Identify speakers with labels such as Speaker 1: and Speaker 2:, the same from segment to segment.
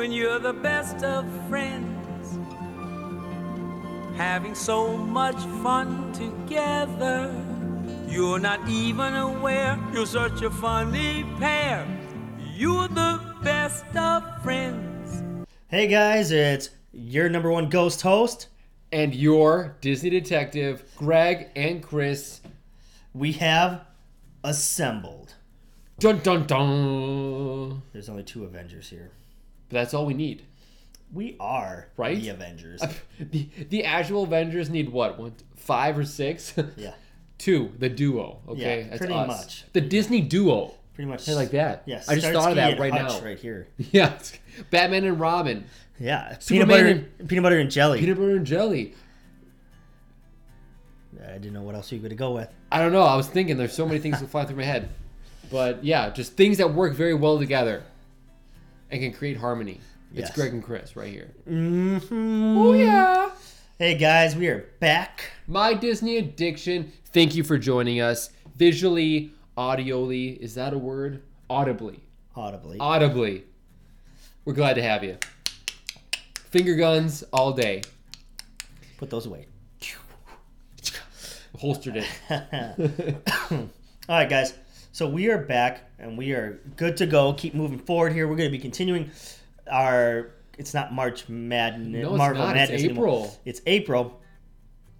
Speaker 1: when you're the best of friends. Having so much fun together. You're not even aware you're such a funny pair. You're the best of friends.
Speaker 2: Hey guys, it's your number one ghost host.
Speaker 3: And your Disney detective, Greg and Chris.
Speaker 2: We have assembled.
Speaker 3: Dun dun dun.
Speaker 2: There's only two Avengers here.
Speaker 3: But that's all we need.
Speaker 2: We are
Speaker 3: Right?
Speaker 2: the Avengers.
Speaker 3: The, the actual Avengers need what? One, five or six?
Speaker 2: yeah,
Speaker 3: Two, the duo. Okay,
Speaker 2: Yeah, pretty much.
Speaker 3: The Disney duo.
Speaker 2: pretty much.
Speaker 3: Like that.
Speaker 2: Yeah,
Speaker 3: I just thought of that right now.
Speaker 2: Right here.
Speaker 3: Yeah, Batman and Robin,
Speaker 2: Yeah, peanut butter, peanut butter and jelly.
Speaker 3: peanut butter and jelly.
Speaker 2: I didn't know what else you were gonna go with.
Speaker 3: I don't know. I was thinking there's so many things that fly through my head, but yeah, just things that work very well together and can create harmony. It's
Speaker 2: Yes.
Speaker 3: Greg and Chris right here.
Speaker 2: Mm-hmm.
Speaker 3: Oh yeah.
Speaker 2: Hey guys, we are back.
Speaker 3: My Disney addiction. Thank you for joining us visually, audioly. Is that a word? Audibly.
Speaker 2: Audibly.
Speaker 3: Audibly. We're glad to have you. Finger guns all day.
Speaker 2: Put those away.
Speaker 3: Holstered it.
Speaker 2: All right, guys. So we are back and we are good to go. Keep moving forward here. We're going to be continuing our. It's not March Madness.
Speaker 3: No, it's
Speaker 2: Marvel
Speaker 3: not. It's
Speaker 2: Madness anymore.
Speaker 3: April.
Speaker 2: It's April.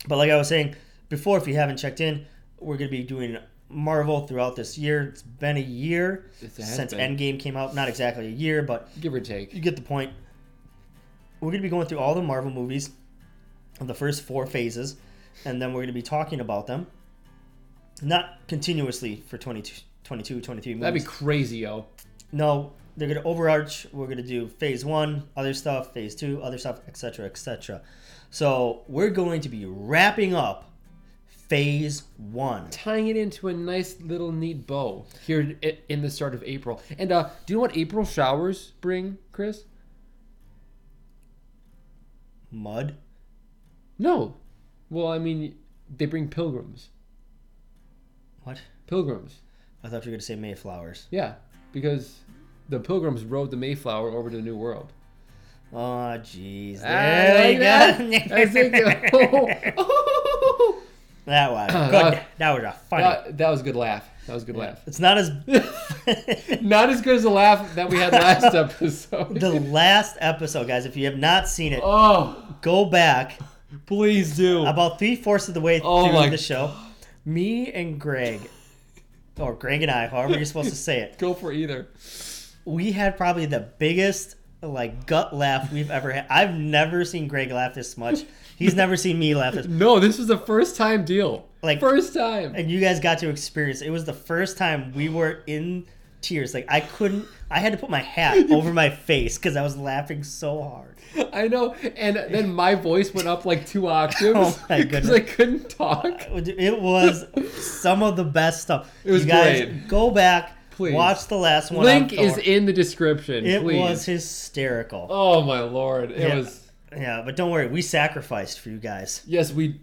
Speaker 2: But like I was saying before, if you haven't checked in, we're going to be doing Marvel throughout this year. It's been a year since
Speaker 3: been.
Speaker 2: Endgame came out. Not exactly a year, but
Speaker 3: Give or take.
Speaker 2: you get the point. We're going to be going through all the Marvel movies of the first four phases, and then we're going to be talking about them. Not continuously for 22, 22 23 movies.
Speaker 3: That'd be crazy, yo.
Speaker 2: no, they're going to overarch. We're going to do phase one, other stuff, phase two, other stuff, etc., etc. So we're going to be wrapping up phase one.
Speaker 3: Tying it into a nice little neat bow here in the start of April. And uh, do you know what April showers bring, Chris?
Speaker 2: Mud.
Speaker 3: No. Well, I mean, they bring pilgrims.
Speaker 2: What?
Speaker 3: Pilgrims.
Speaker 2: I thought you were going to say Mayflowers.
Speaker 3: Yeah, because the pilgrims rode the Mayflower over to the New World.
Speaker 2: Oh, jeez.
Speaker 3: Ah,
Speaker 2: There you
Speaker 3: like
Speaker 2: go.
Speaker 3: I think- Oh.
Speaker 2: That was
Speaker 3: That
Speaker 2: good.
Speaker 3: was-
Speaker 2: That was a funny.
Speaker 3: that, that was a good laugh. That was a good laugh.
Speaker 2: It's not as
Speaker 3: Not as good as the laugh that we had last episode.
Speaker 2: the last episode, guys. If you have not seen it,
Speaker 3: oh,
Speaker 2: go back
Speaker 3: please do.
Speaker 2: about three fourths of the way
Speaker 3: Oh
Speaker 2: through the show. Me and Greg, or Greg and I, however you're supposed to say it,
Speaker 3: Go for either.
Speaker 2: we had probably the biggest like gut laugh we've ever had. I've never seen Greg laugh this much. He's never seen me laugh this.
Speaker 3: No, this was a first time deal.
Speaker 2: Like-
Speaker 3: first time.
Speaker 2: And you guys got to experience. It was the first time we were in tears. Like I couldn't. I had to put my hat over my face because I was laughing so hard.
Speaker 3: I know. And then my voice went up like two octaves
Speaker 2: Oh my
Speaker 3: because
Speaker 2: goodness.
Speaker 3: I couldn't talk.
Speaker 2: Uh, it was some of the best stuff.
Speaker 3: It was
Speaker 2: you guys
Speaker 3: great.
Speaker 2: go back,
Speaker 3: Please.
Speaker 2: watch the last one.
Speaker 3: Link
Speaker 2: on
Speaker 3: is in the description.
Speaker 2: It
Speaker 3: please.
Speaker 2: was hysterical.
Speaker 3: Oh my lord! It
Speaker 2: Yeah.
Speaker 3: was.
Speaker 2: Yeah, but don't worry, we sacrificed for you guys.
Speaker 3: Yes, we.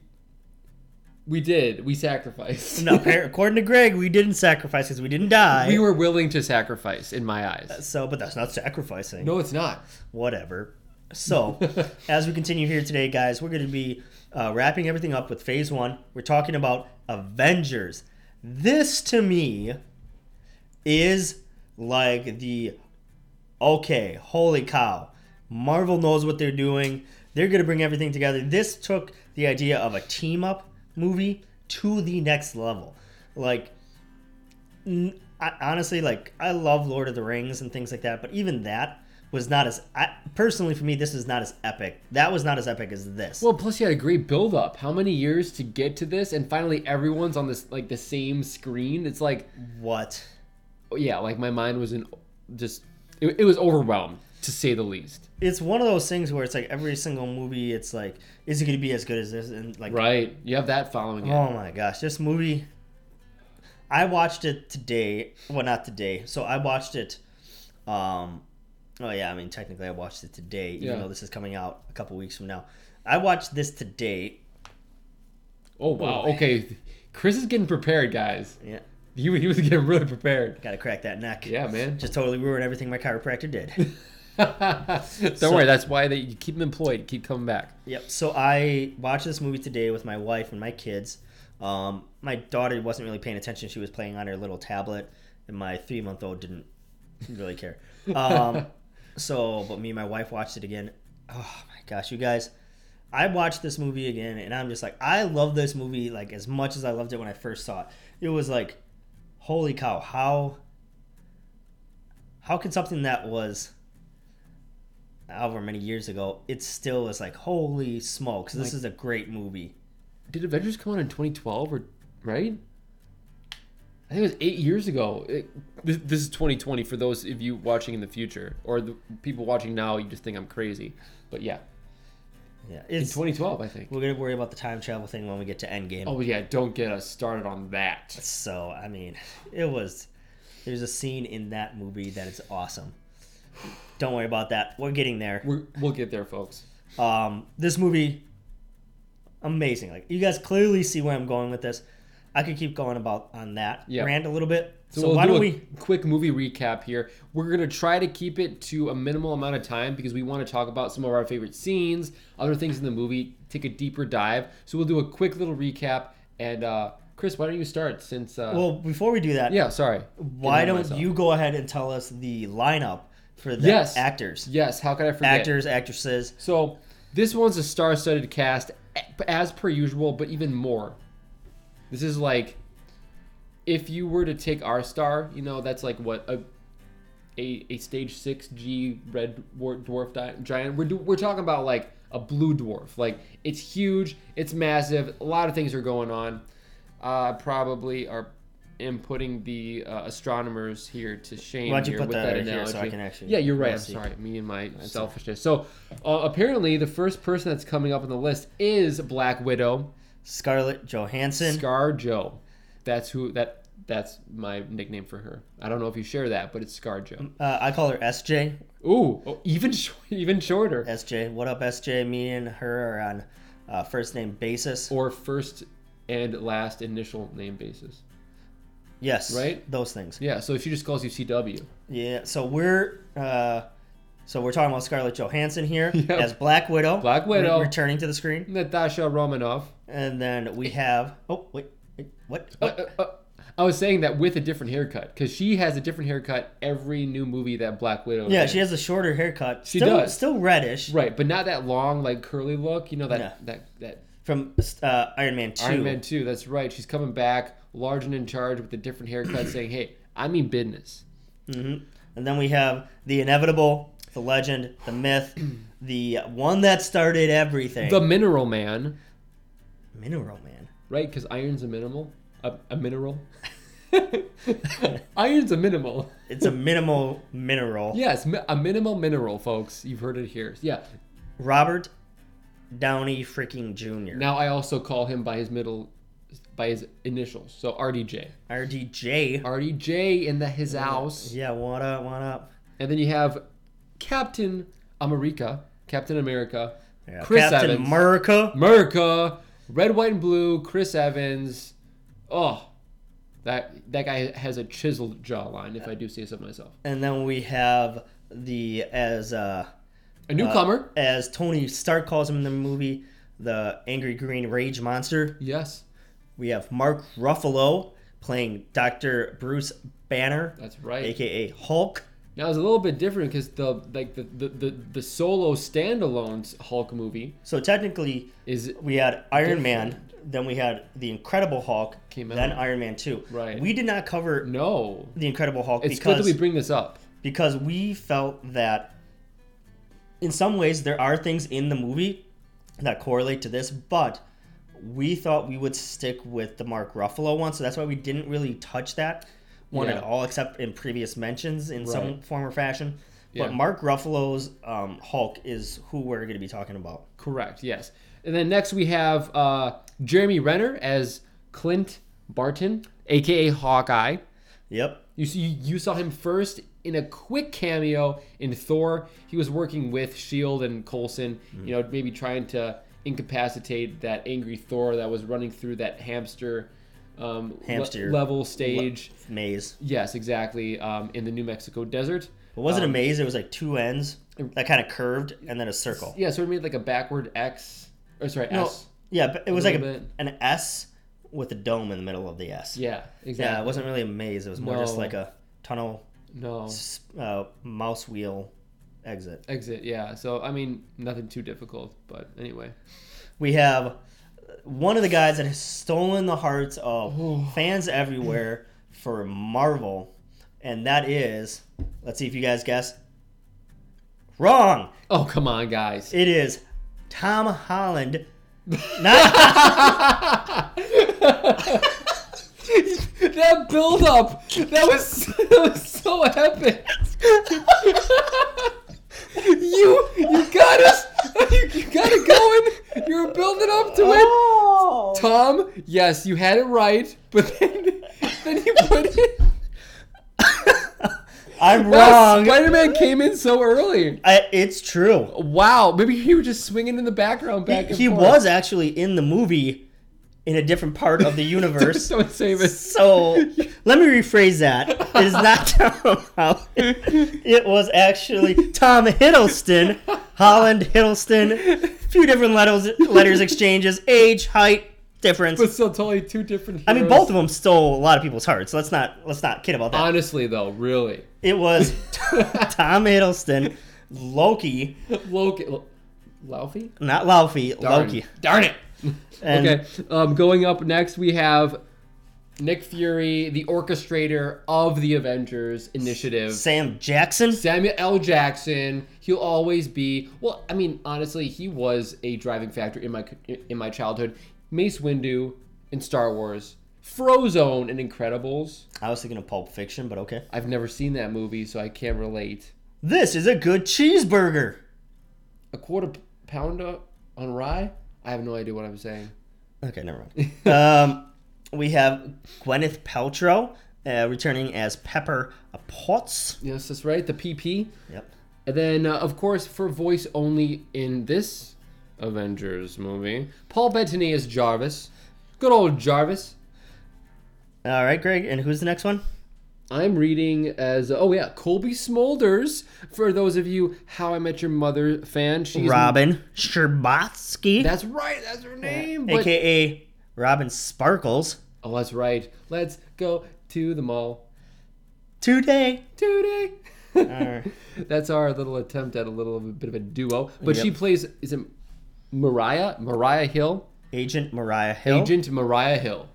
Speaker 3: We did. We sacrificed.
Speaker 2: No, according to Greg, we didn't sacrifice because we didn't die.
Speaker 3: we were willing to sacrifice, in my eyes.
Speaker 2: so, but that's not sacrificing.
Speaker 3: No, it's not.
Speaker 2: Whatever. So, as we continue here today, guys, we're going to be uh, wrapping everything up with Phase One. We're talking about Avengers. This, to me, is like the okay, holy cow. Marvel knows what they're doing. They're going to bring everything together. This took the idea of a team up movie to the next level. Like, n- I, honestly, like, I love Lord of the Rings and things like that, but even that was not as, I, personally for me, this is not as epic. That was not as epic as this.
Speaker 3: Well, plus you had a great build up. How many years to get to this, and finally everyone's on this like the same screen? It's like,
Speaker 2: what?
Speaker 3: yeah, like my mind was in just it, it was overwhelmed to say the least.
Speaker 2: It's one of those things where it's like every single movie, it's like, is it going to be as good as this? And like,
Speaker 3: Right? You have that following it.
Speaker 2: Oh my gosh, this movie. I watched it today. Well, not today. So I watched it. Um, oh yeah, I mean technically I watched it today, even
Speaker 3: Yeah.
Speaker 2: though this is coming out a couple weeks from now. I watched this today.
Speaker 3: Oh wow.
Speaker 2: Oh.
Speaker 3: Okay, Chris is getting prepared, guys.
Speaker 2: Yeah,
Speaker 3: He, he was getting really prepared.
Speaker 2: got to crack that neck.
Speaker 3: Yeah, man.
Speaker 2: Just totally ruined everything my chiropractor did.
Speaker 3: Don't worry, that's why they you keep them employed, keep coming back.
Speaker 2: Yep. So I watched this movie today with my wife and my kids. Um, my daughter wasn't really paying attention; she was playing on her little tablet, and my three-month-old didn't really care. Um, so, but me and my wife watched it again. Oh my gosh, you guys! I watched this movie again, and I'm just like, I love this movie like as much as I loved it when I first saw it. It was like, holy cow! How how can something that was however many years ago, it still is like holy smokes, this
Speaker 3: Like-
Speaker 2: is a great movie.
Speaker 3: Did Avengers come out in 2012 or right? I think it was eight years ago. It, this, this is 2020 for those of you watching in the future, or the people watching now. You just think I'm crazy, but yeah,
Speaker 2: Yeah,
Speaker 3: in 2012, I think.
Speaker 2: we're gonna worry about the time travel thing when we get to Endgame.
Speaker 3: Oh yeah, don't get us started on that.
Speaker 2: So I mean, it was there's a scene in that movie that is awesome. Don't worry about that. We're getting there.
Speaker 3: We're, we'll get there, folks.
Speaker 2: Um, this movie, amazing. Like you guys clearly see where I'm going with this. I could keep going about on that
Speaker 3: Yeah.
Speaker 2: rant a little bit. So,
Speaker 3: So, we'll
Speaker 2: why
Speaker 3: do
Speaker 2: don't
Speaker 3: a
Speaker 2: we?
Speaker 3: quick movie recap here. We're gonna try to keep it to a minimal amount of time because we want to talk about some of our favorite scenes, other things in the movie, take a deeper dive. So we'll do a quick little recap. And uh, Chris, why don't you start? Since uh,
Speaker 2: Well, before we do that,
Speaker 3: yeah, sorry.
Speaker 2: why don't
Speaker 3: myself.
Speaker 2: you go ahead and tell us the lineup for the
Speaker 3: Yes.
Speaker 2: actors,
Speaker 3: Yes. How could I forget?
Speaker 2: actors, actresses?
Speaker 3: So this one's a star-studded cast, as per usual, but even more. This is like, if you were to take our star, you know, that's like what a a, a stage six G red dwarf giant. We're we're talking about like a blue dwarf. Like it's huge, it's massive. A lot of things are going on. Uh, probably are am putting the uh, astronomers here to shame
Speaker 2: Why don't you
Speaker 3: here
Speaker 2: put
Speaker 3: with
Speaker 2: that
Speaker 3: that
Speaker 2: right
Speaker 3: analogy.
Speaker 2: so I can actually-
Speaker 3: yeah, you're right. I'm
Speaker 2: see.
Speaker 3: sorry, me and my selfishness. So uh, apparently, the first person that's coming up on the list is Black Widow,
Speaker 2: Scarlett Johansson.
Speaker 3: Scar Joe. That's who that. That's my nickname for her. I don't know if you share that, but it's Scar Joe.
Speaker 2: uh, I call her SJ.
Speaker 3: Ooh, oh, even sh- even shorter.
Speaker 2: SJ, what up, SJ? Me and her are on uh, first name basis.
Speaker 3: Or first and last initial name basis.
Speaker 2: Yes,
Speaker 3: right?
Speaker 2: Those things.
Speaker 3: Yeah, so she just calls you CW.
Speaker 2: Yeah. So we're uh, so we're talking about Scarlett Johansson here
Speaker 3: Yep.
Speaker 2: as Black Widow.
Speaker 3: Black Widow.
Speaker 2: re- returning to the screen,
Speaker 3: Natasha Romanoff.
Speaker 2: and then we have. Oh wait, wait what?
Speaker 3: Uh,
Speaker 2: what?
Speaker 3: uh, uh, I was saying that with a different haircut because she has a different haircut every new movie that Black Widow.
Speaker 2: yeah, she has a shorter haircut.
Speaker 3: She
Speaker 2: still,
Speaker 3: does.
Speaker 2: Still reddish
Speaker 3: right, but not that long like curly look. You know that that that
Speaker 2: from uh, Iron Man Two.
Speaker 3: Iron Man two. That's right. She's coming back, large and in charge with a different haircut, saying, "Hey, I mean business."
Speaker 2: hmm And then we have the inevitable, the legend, the myth, the one that started everything.
Speaker 3: The Mineral Man,
Speaker 2: Mineral Man.
Speaker 3: right? Because iron's a minimal, a, a mineral. iron's a minimal.
Speaker 2: It's a minimal mineral.
Speaker 3: Yes, a minimal mineral, folks. You've heard it here. Yeah.
Speaker 2: Robert Downey freaking Jr.
Speaker 3: Now I also call him by his middle, by his initials. So RDJ.
Speaker 2: RDJ.
Speaker 3: RDJ in the his house.
Speaker 2: Yeah, what up, what up?
Speaker 3: And then you have Captain America, Captain America,
Speaker 2: Yeah,
Speaker 3: Chris
Speaker 2: Captain
Speaker 3: Evans.
Speaker 2: America.
Speaker 3: America, red, white, and blue, Chris Evans. Oh, that that guy has a chiseled jawline, if I do say so myself.
Speaker 2: And then we have the as uh,
Speaker 3: A newcomer.
Speaker 2: as Tony Stark calls him in the movie, the angry green rage monster.
Speaker 3: yes,
Speaker 2: We have Mark Ruffalo playing Dr. Bruce Banner,
Speaker 3: that's right.
Speaker 2: aka Hulk.
Speaker 3: Now it's a little bit different because the like the, the the the solo standalone Hulk movie
Speaker 2: So technically,
Speaker 3: is
Speaker 2: we had Iron Man, then we had the Incredible Hulk,
Speaker 3: Came
Speaker 2: then. Iron Man 2.
Speaker 3: Right.
Speaker 2: We did not cover
Speaker 3: no.
Speaker 2: the Incredible Hulk
Speaker 3: It's good that
Speaker 2: because
Speaker 3: we bring this up.
Speaker 2: because we felt that in some ways there are things in the movie that correlate to this, but we thought we would stick with the Mark Ruffalo one, so that's why we didn't really touch that one
Speaker 3: Yeah.
Speaker 2: at all, except in previous mentions in some form or fashion.
Speaker 3: Yeah.
Speaker 2: But Mark Ruffalo's um, Hulk is who we're going to be talking about.
Speaker 3: Correct. Yes. And then next we have uh, Jeremy Renner as Clint Barton, aka Hawkeye.
Speaker 2: Yep.
Speaker 3: You see, you saw him first in a quick cameo in Thor. He was working with Shield and Coulson. You know, maybe trying to incapacitate that angry Thor that was running through that hamster, um, le-
Speaker 2: Hamster
Speaker 3: level stage.
Speaker 2: Maze.
Speaker 3: yes, exactly. Um, in the New Mexico desert.
Speaker 2: It wasn't
Speaker 3: Um,
Speaker 2: a maze, it was like two ends. that kind of curved and then a circle.
Speaker 3: Yeah, so it made like a backward X. Or sorry,
Speaker 2: No,
Speaker 3: S.
Speaker 2: yeah, but it was like a, an S with a dome in the middle of the S.
Speaker 3: Yeah, exactly.
Speaker 2: Yeah, it wasn't really a maze. It was more just like a tunnel
Speaker 3: No.
Speaker 2: uh, mouse wheel exit.
Speaker 3: Exit, yeah. So, I mean, nothing too difficult, but anyway.
Speaker 2: We have one of the guys that has stolen the hearts of fans everywhere for Marvel, and that is, let's see if you guys guess. Wrong.
Speaker 3: Oh, come on, guys.
Speaker 2: It is Tom Holland. Not
Speaker 3: that build up, that was, that was so epic. you you got us. You, you got it going. You were building up to it.
Speaker 2: Oh.
Speaker 3: Tom, yes, you had it right, but then then you put it.
Speaker 2: I'm wrong.
Speaker 3: Spider Man came in so early.
Speaker 2: I, it's true.
Speaker 3: Wow, maybe he was just swinging in the background
Speaker 2: He,
Speaker 3: back and
Speaker 2: he
Speaker 3: forth.
Speaker 2: was actually in the movie in a different part of the universe.
Speaker 3: Don't save it.
Speaker 2: So let me rephrase that. It is not Tom Holland. It was actually Tom Hiddleston. Holland Hiddleston. A few different letters, letters exchanges, age, height, difference.
Speaker 3: But still, totally two different.
Speaker 2: I mean, both of them stole a lot of people's hearts. Let's not let's not kid about that.
Speaker 3: Honestly, though, really,
Speaker 2: It was Tom Hiddleston, Loki,
Speaker 3: Loki, Laufey.
Speaker 2: not Laufey, Loki.
Speaker 3: Darn it.
Speaker 2: And
Speaker 3: okay. Um, going up next, we have Nick Fury, the orchestrator of the Avengers Initiative.
Speaker 2: Sam Jackson.
Speaker 3: Samuel L. Jackson. He'll always be. Well, I mean, honestly, he was a driving factor in my in my childhood. Mace Windu in Star Wars, Frozone in Incredibles.
Speaker 2: I was thinking of Pulp Fiction, but okay.
Speaker 3: I've never seen that movie, so I can't relate.
Speaker 2: This is a good cheeseburger.
Speaker 3: A quarter pounder on rye? I have no idea what I'm saying.
Speaker 2: Okay, never mind. um, we have Gwyneth Paltrow uh, returning as Pepper Potts.
Speaker 3: Yes, that's right. The PP.
Speaker 2: Yep.
Speaker 3: And then, uh, of course, for voice only in this Avengers movie, Paul Bettany is Jarvis. Good old Jarvis.
Speaker 2: All right, Greg. And who's the next one?
Speaker 3: I'm reading as oh yeah, Cobie Smulders. For those of you How I Met Your Mother fan, she's
Speaker 2: Robin Scherbatsky,
Speaker 3: That's right, that's her name. But,
Speaker 2: aka Robin Sparkles.
Speaker 3: oh, that's right. Let's go to the mall
Speaker 2: Today.
Speaker 3: today.
Speaker 2: All right.
Speaker 3: That's our little attempt at a little bit of a duo. But she plays is it Mariah? Mariah Hill?
Speaker 2: Agent Mariah Hill.
Speaker 3: Agent Mariah Hill.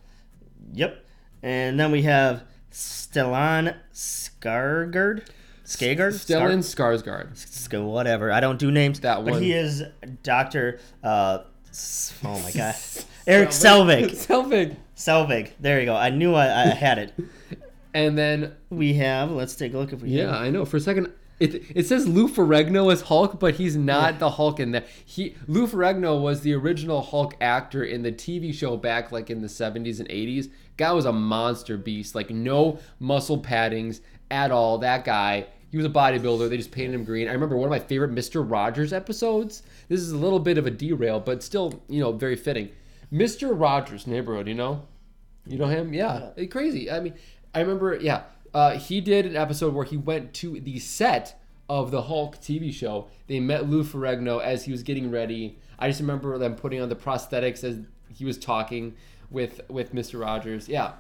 Speaker 2: Yep. And then we have Stellan Skargard. Skagard?
Speaker 3: Stellan Skarsgård.
Speaker 2: Scar- whatever. I don't do names.
Speaker 3: That
Speaker 2: But
Speaker 3: one.
Speaker 2: he is Doctor. Uh, oh my god, Eric Selvig.
Speaker 3: Selvig.
Speaker 2: Selvig. There you go. I knew I, I had it.
Speaker 3: And then
Speaker 2: We have. Let's take a look if we.
Speaker 3: Yeah, I know. For a second, it it says Lou Ferrigno as Hulk, but he's not the Hulk in that. He Lou Ferrigno was the original Hulk actor in the TV show back like in the 70s and 80s. Guy was a monster beast, like no muscle paddings at all. That guy, he was a bodybuilder. They just painted him green. I remember one of my favorite Mister Rogers episodes. This is a little bit of a derail, but still, you know, very fitting. Mister Rogers neighborhood, you know. You know him? Yeah. Eh, Crazy. I mean, I remember, yeah. Uh, he did an episode where he went to the set of the Hulk TV show. They met Lou Ferrigno as he was getting ready. I just remember them putting on the prosthetics as he was talking with with Mr. Rogers. Yeah.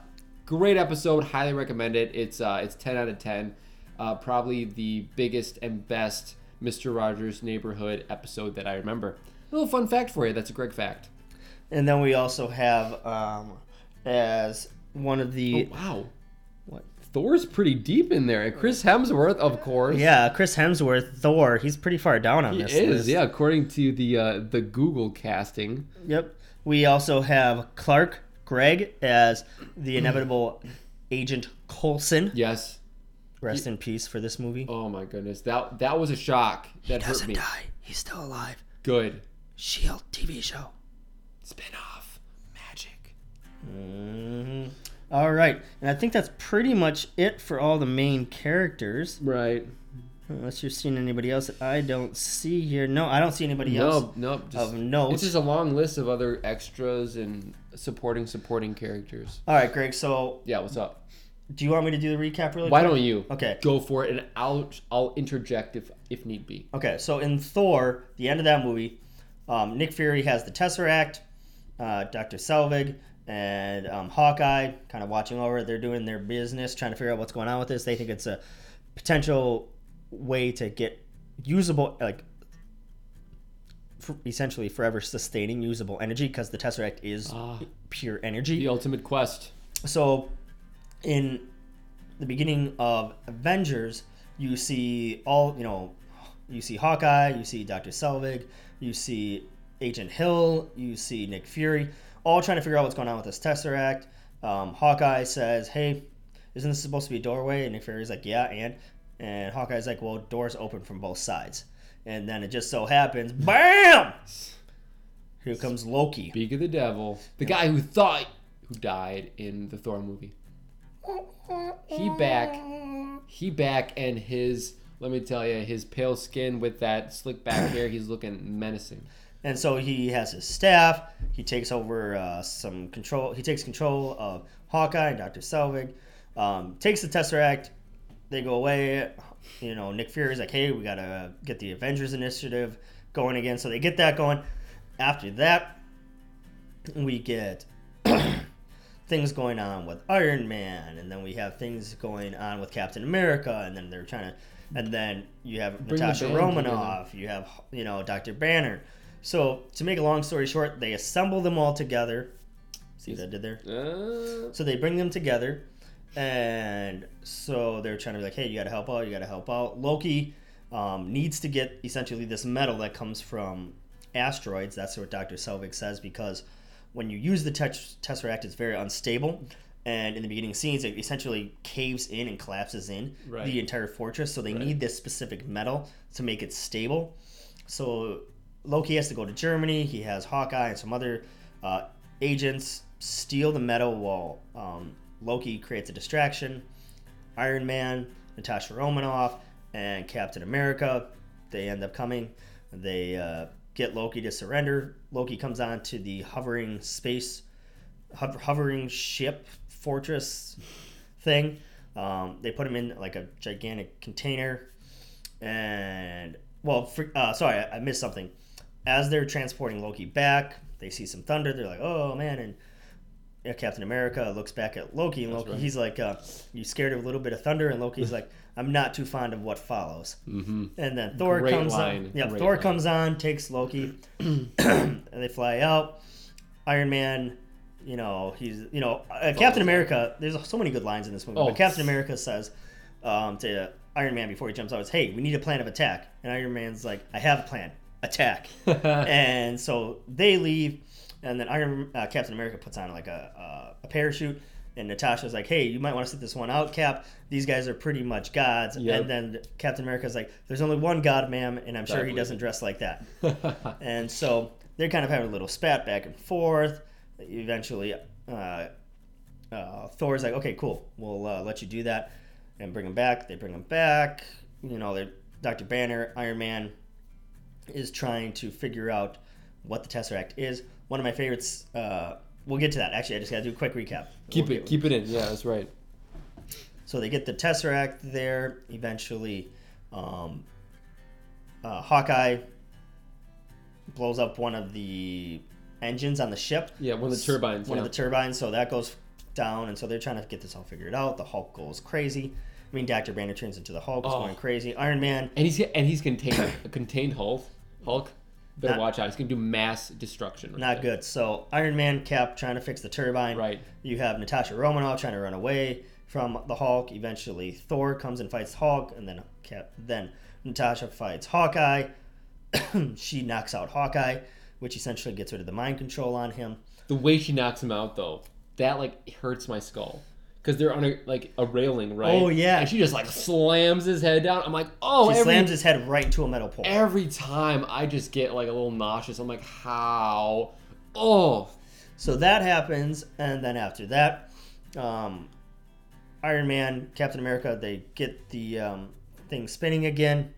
Speaker 3: Great episode. Highly recommend it. It's uh, it's 10 out of 10. Uh, probably the biggest and best Mr. Rogers neighborhood episode that I remember. A little fun fact for you. That's a Greg fact.
Speaker 2: And then we also have um, as one of the.
Speaker 3: Oh, wow. Thor's pretty deep in there. Chris Hemsworth, of course.
Speaker 2: Yeah, Chris Hemsworth, Thor. He's pretty far down on
Speaker 3: He
Speaker 2: this He
Speaker 3: is,
Speaker 2: list.
Speaker 3: yeah, according to the uh, the Google casting.
Speaker 2: Yep. We also have Clark Gregg as the inevitable Agent Coulson.
Speaker 3: Yes.
Speaker 2: Rest in peace for this movie.
Speaker 3: Oh my goodness, that that was a shock. That hurt me.
Speaker 2: die. He's still alive.
Speaker 3: Good.
Speaker 2: Shield TV show.
Speaker 3: Spin off. Magic.
Speaker 2: hmm All right, and I think that's pretty much it for all the main characters.
Speaker 3: Right.
Speaker 2: Unless you're seeing anybody else that I don't see here. No, I don't see anybody else
Speaker 3: Nope. Nope. Just,
Speaker 2: of note.
Speaker 3: it's just a long list of other extras and supporting supporting characters.
Speaker 2: All right, Greg. So
Speaker 3: Yeah. What's up?
Speaker 2: Do you want me to do the recap really?
Speaker 3: Why
Speaker 2: quick?
Speaker 3: don't you?
Speaker 2: Okay.
Speaker 3: Go for it, and I'll I'll interject if if need be.
Speaker 2: Okay, so in Thor, the end of that movie, um, Nick Fury has the Tesseract, uh, Dr. Selvig, and um, Hawkeye kind of watching over it. They're doing their business, trying to figure out what's going on with this. They think it's a potential way to get usable, like for essentially forever sustaining usable energy because the Tesseract is
Speaker 3: Ah.
Speaker 2: pure energy
Speaker 3: The ultimate quest.
Speaker 2: so in the beginning of Avengers, you see all you know, you see Hawkeye, you see Doctor Selvig, you see Agent Hill, you see Nick Fury, all trying to figure out what's going on with this Tesseract. Um, Hawkeye says, "Hey, isn't this supposed to be a doorway?" And Nick Fury's like, "Yeah," and and Hawkeye's like, "Well, doors open from both sides." And then it just so happens, bam! Here comes Loki.
Speaker 3: Speak of the devil, the guy who thought who died in the Thor movie. He back. He back, and his let me tell you, his pale skin with that slick back hair, he's looking menacing.
Speaker 2: And so he has his staff. He takes over uh, some control. He takes control of Hawkeye and Doctor Selvig. Um, takes the Tesseract. They go away. You know, Nick Fury's like, "Hey, we gotta get the Avengers Initiative going again." So they get that going. After that, we get things going on with Iron Man, and then we have things going on with Captain America, and then they're trying to, and then you have
Speaker 3: Bring
Speaker 2: Natasha Romanoff, you have you know Doctor Banner. So to make a long story short, they assemble them all together. See what I did there?
Speaker 3: Uh,
Speaker 2: So they bring them together, and so they're trying to be like, "Hey, you got to help out. You got to help out." Loki um, needs to get essentially this metal that comes from asteroids. That's what Doctor Selvig says because when you use the tes- tesseract, it's very unstable. And in the beginning scenes, it essentially caves in and collapses in
Speaker 3: Right.
Speaker 2: the entire fortress. So they
Speaker 3: Right.
Speaker 2: need this specific metal to make it stable. So Loki has to go to Germany. He has Hawkeye and some other uh, agents steal the metal while um, Loki creates a distraction. Iron Man, Natasha Romanoff, and Captain America, they end up coming. They uh, get Loki to surrender. Loki comes on to the hovering space, hov- hovering ship fortress thing. Um, they put him in like a gigantic container, and well, for, uh, sorry, I, I missed something. As they're transporting Loki back, they see some thunder. They're like, "Oh man!" And yeah, Captain America looks back at Loki, and Loki,
Speaker 3: right.
Speaker 2: he's like, uh, "You scared of a little bit of thunder?" And Loki's like, "I'm not too fond of what follows."
Speaker 3: mm-hmm.
Speaker 2: And then Thor
Speaker 3: Great
Speaker 2: comes
Speaker 3: line.
Speaker 2: on. Yeah,
Speaker 3: Great
Speaker 2: Thor
Speaker 3: line.
Speaker 2: comes on, takes Loki, and they fly out. Iron Man, you know, he's you know, uh, Captain America. There's so many good lines in this movie.
Speaker 3: Oh.
Speaker 2: But Captain America says um, to Iron Man before he jumps out, is, "Hey, we need a plan of attack." And Iron Man's like, "I have a plan. Attack." and so they leave, and then Iron uh, Captain America puts on like a, uh, a parachute. And Natasha's like, "Hey, you might want to sit this one out, Cap. These guys are pretty much gods."
Speaker 3: Yep.
Speaker 2: And then Captain America's like, "There's only one god, ma'am, and I'm sure he doesn't dress like that." and so they're kind of having a little spat back and forth. Eventually, uh, uh, Thor's like, "Okay, cool. We'll uh, let you do that," and bring him back. They bring him back. You know, they're Doctor Banner, Iron Man, is trying to figure out what the Tesseract is. One of my favorites. Uh, we'll get to that. Actually, I just got to do a quick recap.
Speaker 3: keep
Speaker 2: We'll
Speaker 3: it,
Speaker 2: get-
Speaker 3: keep it in. Yeah, that's right.
Speaker 2: so they get the Tesseract there. Eventually, um, uh, Hawkeye blows up one of the engines on the ship.
Speaker 3: Yeah, one of the turbines.
Speaker 2: One
Speaker 3: yeah.
Speaker 2: of the turbines. So that goes down, and so they're trying to get this all figured out. The Hulk goes crazy. I mean, Doctor Banner turns into the Hulk, is
Speaker 3: Oh.
Speaker 2: going crazy. Iron Man.
Speaker 3: and he's and he's contained a contained Hulk. Hulk. Better
Speaker 2: Not-
Speaker 3: watch out. He's gonna do mass destruction. Right
Speaker 2: Not
Speaker 3: there.
Speaker 2: good. So Iron Man, Cap trying to fix the turbine.
Speaker 3: Right.
Speaker 2: You have Natasha Romanoff trying to run away from the Hulk. Eventually, Thor comes and fights Hulk, and then Cap. Then Natasha fights Hawkeye. she knocks out Hawkeye, which essentially gets rid of the mind control on him.
Speaker 3: The way she knocks him out, though, that like hurts my skull. Because they're on a like a railing, right?
Speaker 2: Oh, yeah.
Speaker 3: And she just like slams his head down. I'm like, oh,
Speaker 2: She
Speaker 3: every
Speaker 2: slams his head right into a metal pole.
Speaker 3: every time I just get like a little nauseous. I'm like, how? Oh,
Speaker 2: So that happens, and then after that, um, Iron Man, Captain America, they get the um, thing spinning again,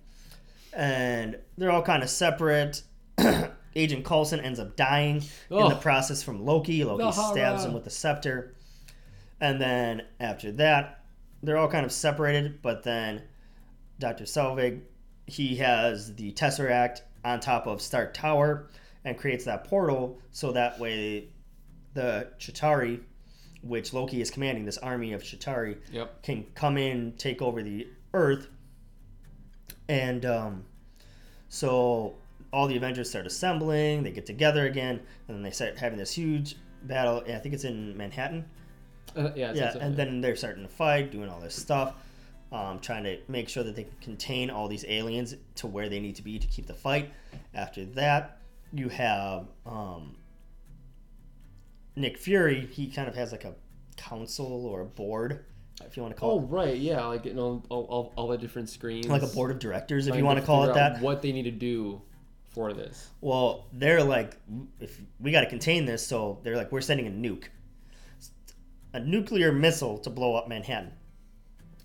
Speaker 2: and they're all kind of separate. Agent Coulson ends up dying in the process from Loki. Loki stabs him with the scepter, and then after that, they're all kind of separated, but then Dr. Selvig, he has the Tesseract on top of Stark Tower and creates that portal so that way the Chitauri, which Loki is commanding, this army of Chitauri,
Speaker 3: Yep.
Speaker 2: can come in, take over the Earth, and um, so all the Avengers start assembling. They get together again, and then they start having this huge battle. I think it's in Manhattan.
Speaker 3: Uh, yeah.
Speaker 2: Yeah, and then they're starting to fight, doing all this stuff, um, trying to make sure that they can contain all these aliens to where they need to be to keep the fight. After that, you have um, Nick Fury. He kind of has like a council or a board, if you want to call
Speaker 3: Oh right, yeah, like you know all, all, all the different screens.
Speaker 2: like a board of directors, if you want to call it that.
Speaker 3: What they need to do for this.
Speaker 2: Well, they're like, if we got to contain this, so they're like, we're sending a nuke, a nuclear missile to blow up Manhattan.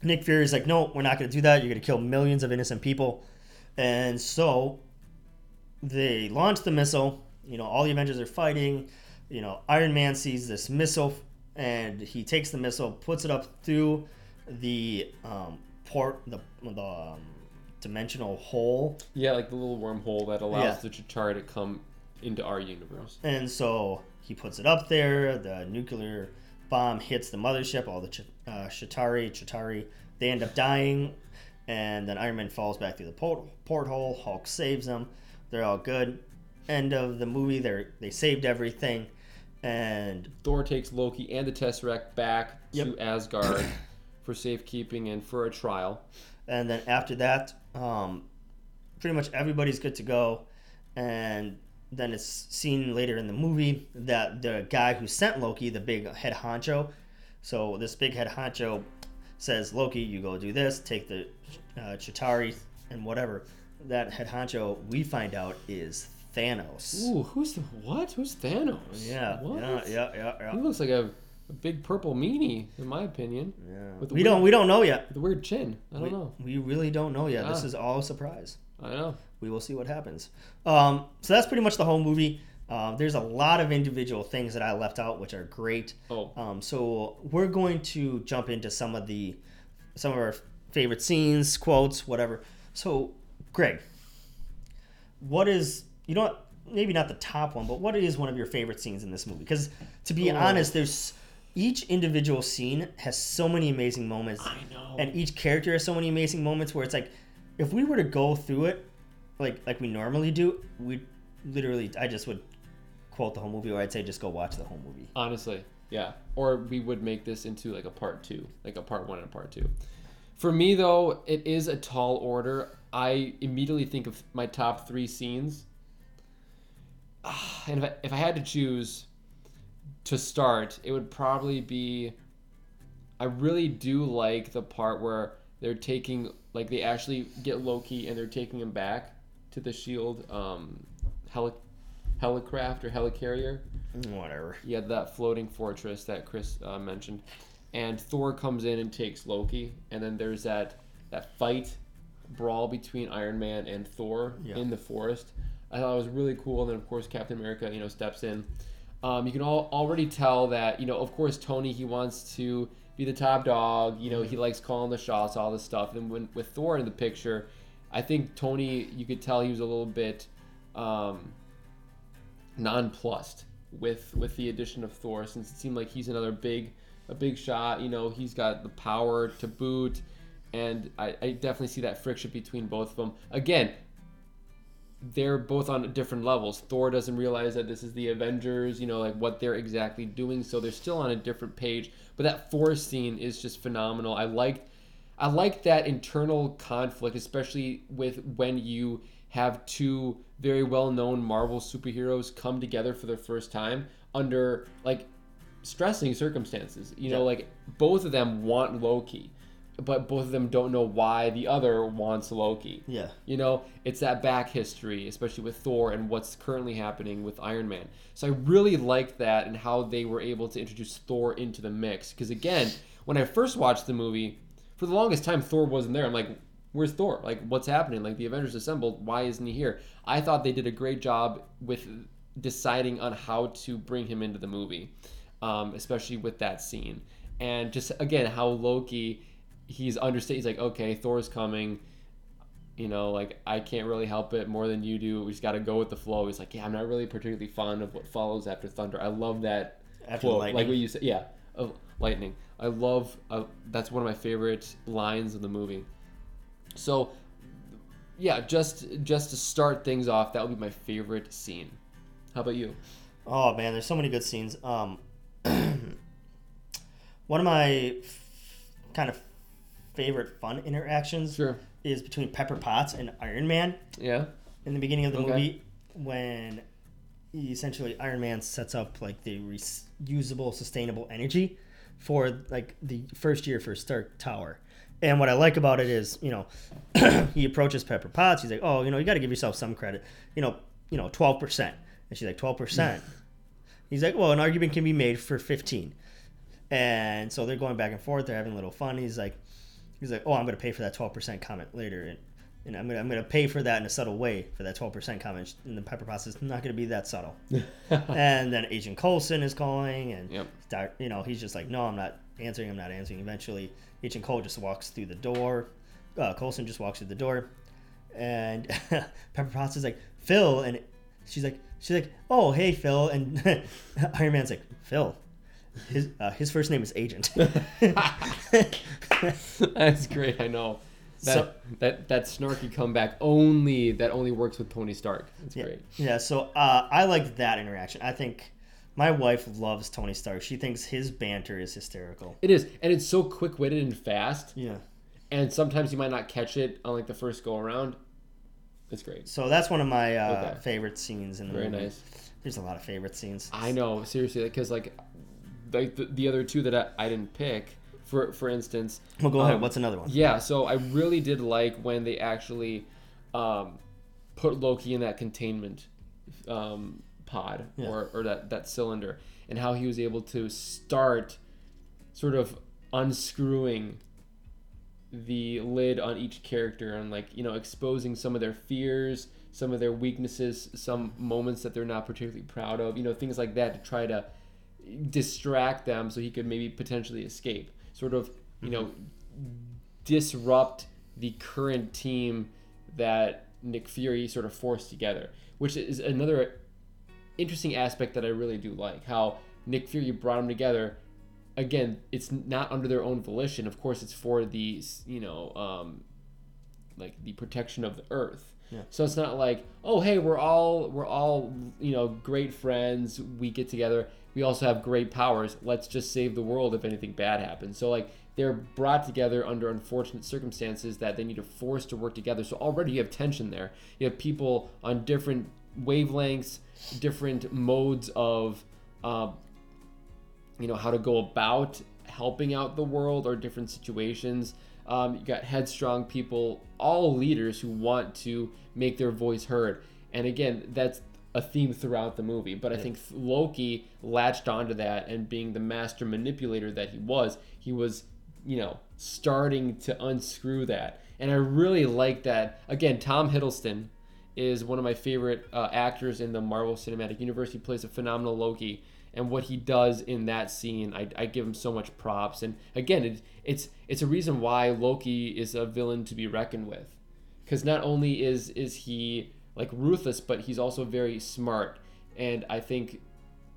Speaker 2: Nick Fury's like, no, we're not going to do that. You're going to kill millions of innocent people, and so they launch the missile. You know, all the Avengers are fighting. You know, Iron Man sees this missile, and he takes the missile, puts it up through the um, port, the the um, dimensional hole,
Speaker 3: Yeah, like the little wormhole that allows
Speaker 2: Yeah.
Speaker 3: the Chitauri to come into our universe.
Speaker 2: And so he puts it up there. The nuclear bomb hits the mothership. All the Ch- uh, Chitauri, Chitauri, they end up dying. And then Iron Man falls back through the port- porthole. Hulk saves them. They're all good. End of the movie. They they saved everything. And
Speaker 3: Thor takes Loki and the Tesseract back
Speaker 2: Yep.
Speaker 3: to Asgard for safekeeping and for a trial.
Speaker 2: and then after that, um, pretty much everybody's good to go. And then it's seen later in the movie that the guy who sent Loki, the big head honcho, so this big head honcho says, Loki, you go do this, take the uh, Chitauri and whatever. That head honcho, we find out, is Thanos.
Speaker 3: Ooh, who's the what? Who's Thanos?
Speaker 2: Yeah,
Speaker 3: What?
Speaker 2: yeah, yeah, yeah, yeah.
Speaker 3: He looks like a, a big purple meanie, in my opinion.
Speaker 2: yeah. We
Speaker 3: weird-
Speaker 2: don't we don't know yet.
Speaker 3: the weird chin. I don't
Speaker 2: we,
Speaker 3: know.
Speaker 2: we really don't know yet. This
Speaker 3: Ah.
Speaker 2: is all a surprise.
Speaker 3: I know.
Speaker 2: we will see what happens. Um, so that's pretty much the whole movie. Um, there's a lot of individual things that I left out, which are great.
Speaker 3: Oh,
Speaker 2: Um, so we're going to jump into some of the some of our favorite scenes, quotes, whatever. So, Greg, what is you know what, maybe not the top one, but what is one of your favorite scenes in this movie? Because to be
Speaker 3: Oh.
Speaker 2: honest, there's each individual scene has so many amazing moments
Speaker 3: I know.
Speaker 2: and each character has so many amazing moments where it's like if we were to go through it like like we normally do we literally i just would quote the whole movie or i'd say just go watch the whole movie
Speaker 3: Honestly, yeah. Or we would make this into like a part two, like a part one and a part two. For me, though, it is a tall order. I immediately think of my top three scenes. Ah, And if I, if I had to choose to start, it would probably be. I really do like the part where they're taking, like, they actually get Loki and they're taking him back to the Shield um, heli- helicraft or helicarrier.
Speaker 2: whatever
Speaker 3: Yeah, that floating fortress that Chris uh, mentioned, and Thor comes in and takes Loki, and then there's that that fight brawl between Iron Man and Thor
Speaker 2: Yeah.
Speaker 3: in the forest. I thought it was really cool, and then of course Captain America, you know, steps in. Um, you can all already tell that you know, of course, Tony he wants to be the top dog. You know, he likes calling the shots, all this stuff. And when with Thor in the picture, I think Tony, you could tell he was a little bit. Um, nonplussed with with the addition of Thor since it seemed like he's another big a big shot. You know, he's got the power to boot, and I, I definitely see that friction between both of them. Again, they're both on different levels. Thor doesn't realize that this is the Avengers, you know, like what they're exactly doing, so they're still on a different page. But that forest scene is just phenomenal. I like I like that internal conflict, especially with when you have two very well-known Marvel superheroes come together for the first time under like stressing circumstances. You know,
Speaker 2: Yeah.
Speaker 3: like both of them want Loki, but both of them don't know why the other wants Loki.
Speaker 2: yeah
Speaker 3: You know, it's that back history, especially with Thor and what's currently happening with Iron Man. So I really liked that and how they were able to introduce Thor into the mix. Because again, when I first watched the movie, for the longest time Thor wasn't there. I'm like, where's Thor? Like, what's happening? Like the Avengers assembled. Why isn't he here? I thought they did a great job with deciding on how to bring him into the movie, um, especially with that scene. And just again, how Loki he's understand. He's like, okay, Thor's coming. You know, like I can't really help it more than you do. We just got to go with the flow. He's like, yeah, I'm not really particularly fond of what follows after thunder. I love that
Speaker 2: After
Speaker 3: quote,
Speaker 2: lightning.
Speaker 3: like what you said. Yeah, of lightning. I love. Uh, that's one of my favorite lines of the movie. So, yeah, just just to start things off, that would be my favorite scene. How about you?
Speaker 2: Oh man, there's so many good scenes. Um, one of my f- kind of favorite fun interactions
Speaker 3: Sure.
Speaker 2: is between Pepper Potts and Iron Man
Speaker 3: Yeah.
Speaker 2: in the beginning of the
Speaker 3: Okay.
Speaker 2: movie when essentially Iron Man sets up like the reusable, sustainable energy for like the first year for Stark Tower. And what I like about it is, you know, he approaches Pepper Potts. He's like, "Oh, you know, you got to give yourself some credit. You know, you know, twelve percent." And she's like, 12 percent." He's like, "Well, an argument can be made for 15." And so they're going back and forth. They're having a little fun. He's like, he's like, "Oh, I'm going to pay for that 12% comment later." And and I'm gonna I'm gonna pay for that in a subtle way for that 12% comment. And the Pepper Potts is not gonna be that subtle. and then Agent Coulson is calling, and
Speaker 3: Yep.
Speaker 2: You know he's just like, no, I'm not answering. I'm not answering. Eventually, Agent Cole just walks through the door. Uh, Coulson just walks through the door, and Pepper Potts is like, Phil, and she's like, she's like, oh hey Phil, and Iron Man's like, Phil. His uh, his first name is Agent.
Speaker 3: That's great. I know. That,
Speaker 2: So-
Speaker 3: that that snarky comeback only that only works with Tony Stark. That's
Speaker 2: Yeah,
Speaker 3: great.
Speaker 2: yeah. So uh, I like that interaction. I think my wife loves Tony Stark. She thinks his banter is hysterical.
Speaker 3: It is, and it's so quick witted and fast.
Speaker 2: Yeah.
Speaker 3: And sometimes you might not catch it on like the first go around. It's great.
Speaker 2: So that's one of my uh,
Speaker 3: Okay.
Speaker 2: favorite scenes in the
Speaker 3: Very
Speaker 2: movie.
Speaker 3: nice.
Speaker 2: There's a lot of favorite scenes.
Speaker 3: I know seriously because like, like the, the other two that I, I didn't pick. For for instance,
Speaker 2: Well, go ahead.
Speaker 3: um,
Speaker 2: What's another one?
Speaker 3: Yeah, so I really did like when they actually um, put Loki in that containment um, pod
Speaker 2: Yeah.
Speaker 3: or, or that, that cylinder and how he was able to start sort of unscrewing the lid on each character and like you know exposing some of their fears some of their weaknesses some moments that they're not particularly proud of you know things like that to try to distract them so he could maybe potentially escape sort of you know disrupt the current team that Nick Fury sort of forced together, which is another interesting aspect that I really do like. How Nick Fury brought them together. Again, it's not under their own volition. Of course, it's for the you know, um, like the protection of the Earth.
Speaker 2: Yeah.
Speaker 3: So it's not like, oh hey, we're all we're all you know great friends. We get together. We also have great powers. Let's just save the world if anything bad happens. So like they're brought together under unfortunate circumstances that they need to force to work together. So already you have tension there. You have people on different wavelengths, different modes of, uh, you know, how to go about helping out the world or different situations. Um, you got headstrong people, all leaders who want to make their voice heard. And again, that's a theme throughout the movie. But I think Loki latched onto that, and being the master manipulator that he was, he was, you know, starting to unscrew that. And I really like that. Again, Tom Hiddleston is one of my favorite uh, actors in the Marvel Cinematic Universe. He plays a phenomenal Loki, and what he does in that scene, I, I give him so much props. And again, it, it's it's a reason why Loki is a villain to be reckoned with, because not only is is he like ruthless, but he's also very smart. And I think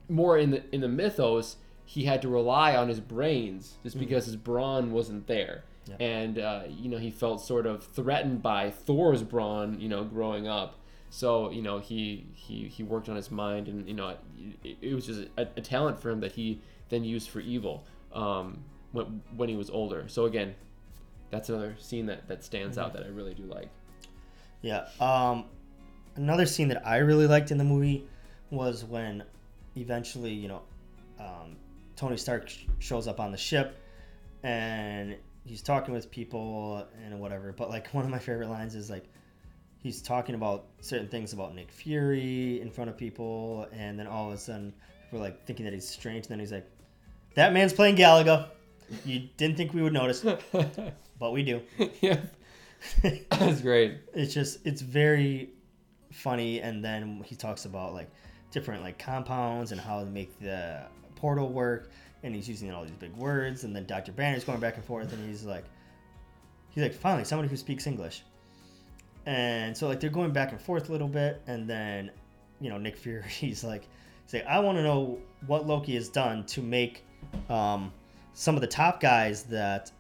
Speaker 3: more in the in the mythos, he had to rely on his brains just because his brawn wasn't there.
Speaker 2: Yeah.
Speaker 3: And uh, you know he felt sort of threatened by Thor's brawn, you know, growing up. So you know he he he worked on his mind, and you know it, it was just a, a talent for him that he then used for evil um, when when he was older. So again, that's another scene that that stands out that I really do like.
Speaker 2: Yeah. Um, another scene that I really liked in the movie was when eventually, you know, um, Tony Stark sh- shows up on the ship and he's talking with people and whatever. But like one of my favorite lines is like he's talking about certain things about Nick Fury in front of people, and then all of a sudden we're like thinking that he's strange. And then he's like, "That man's playing Galaga. You didn't think we would notice, but we do."
Speaker 3: yeah, that's great.
Speaker 2: it's just it's very funny and then he talks about like different like compounds and how to make the portal work and he's using all these big words and then dr banner's going back and forth and he's like he's like, finally, somebody who speaks English. And so like they're going back and forth a little bit, and then, you know, Nick Fury, Fury's like, he's like, I want to know what Loki has done to make um, some of the top guys that,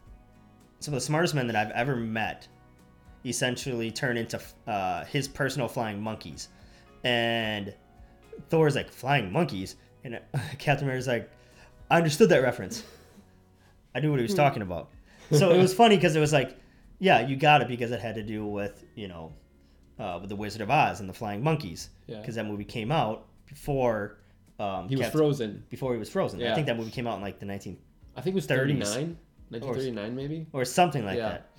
Speaker 2: some of the smartest men that I've ever met, essentially turn into uh, his personal flying monkeys. And Thor's like, flying monkeys? And Captain America's like, I understood that reference. I knew what he was talking about. So it was funny because it was like, yeah, you got it because it had to do with, you know, uh, with the Wizard of Oz and the flying monkeys.
Speaker 3: Yeah.
Speaker 2: Because that movie came out before um,
Speaker 3: He was frozen.
Speaker 2: Before he was frozen. I think that movie came out in like the 19
Speaker 3: I think it was
Speaker 2: 30s.
Speaker 3: 39, 1939 maybe.
Speaker 2: or something like
Speaker 3: Yeah.
Speaker 2: that.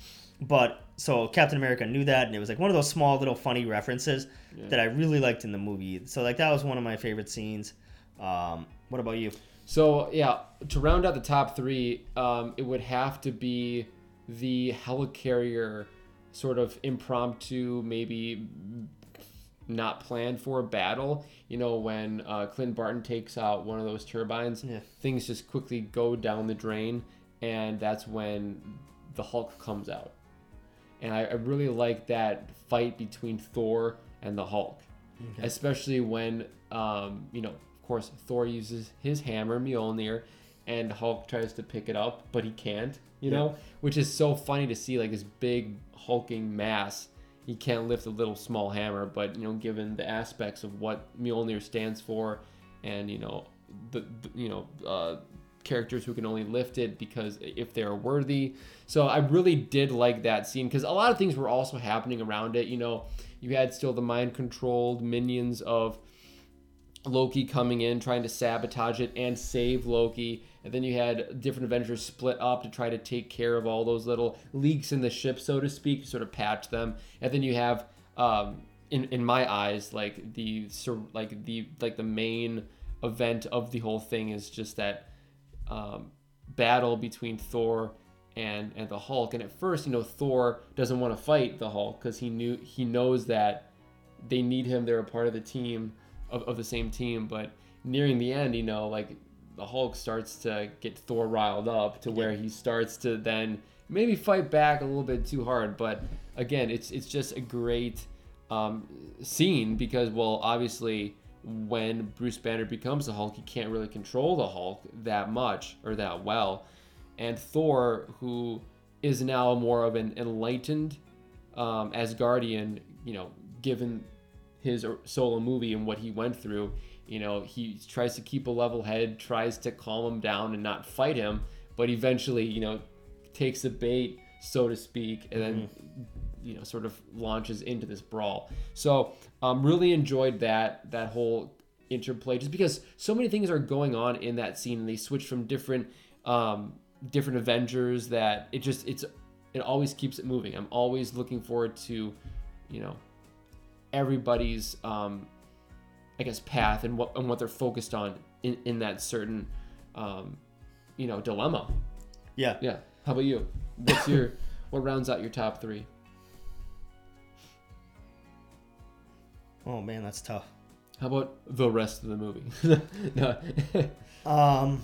Speaker 2: But so Captain America knew that, and it was like one of those small little funny references
Speaker 3: Yeah.
Speaker 2: that I really liked in the movie. So like that was one of my favorite scenes. Um, what about you?
Speaker 3: So yeah, to round out the top three, um, it would have to be the helicarrier sort of impromptu, maybe not planned for battle. You know, when uh, Clint Barton takes out one of those turbines,
Speaker 2: Yeah.
Speaker 3: things just quickly go down the drain, and that's when the Hulk comes out. And I, I really like that fight between Thor and the Hulk, especially when, um, you know, of course, Thor uses his hammer, Mjolnir, and Hulk tries to pick it up, but he can't, you know, which is so funny to see, like this big hulking mass. He can't lift a little small hammer, but you know, given the aspects of what Mjolnir stands for, and you know, the, the you know, uh, characters who can only lift it because if they're worthy. So I really did like that scene because a lot of things were also happening around it. You know, you had still the mind controlled minions of Loki coming in trying to sabotage it and save Loki. And then you had different Avengers split up to try to take care of all those little leaks in the ship, so to speak, sort of patch them. And then you have, um, in in my eyes, like the like the like the main event of the whole thing is just that um, battle between Thor and and the Hulk. And at first, you know, Thor doesn't want to fight the Hulk because he knew he knows that they need him. They're a part of the team of, of the same team. But nearing the end, you know, like the Hulk starts to get Thor riled up to where he starts to then maybe fight back a little bit too hard. But again, it's it's just a great um, scene because well, obviously. When Bruce Banner becomes the Hulk, he can't really control the Hulk that much or that well. And Thor, who is now more of an enlightened um, Asgardian, you know, given his solo movie and what he went through, you know, he tries to keep a level head, tries to calm him down and not fight him, but eventually, you know, takes the bait, so to speak, and then, you know, sort of launches into this brawl. So, um, really enjoyed that that whole interplay, just because so many things are going on in that scene, and they switch from different um, different Avengers that it just it's it always keeps it moving. I'm always looking forward to, you know, everybody's um, I guess path and what and what they're focused on in, in that certain um, you know dilemma.
Speaker 2: Yeah.
Speaker 3: Yeah. How about you? What's your what rounds out your top three?
Speaker 2: Oh man, that's tough.
Speaker 3: How about the rest of the movie? no.
Speaker 2: Um,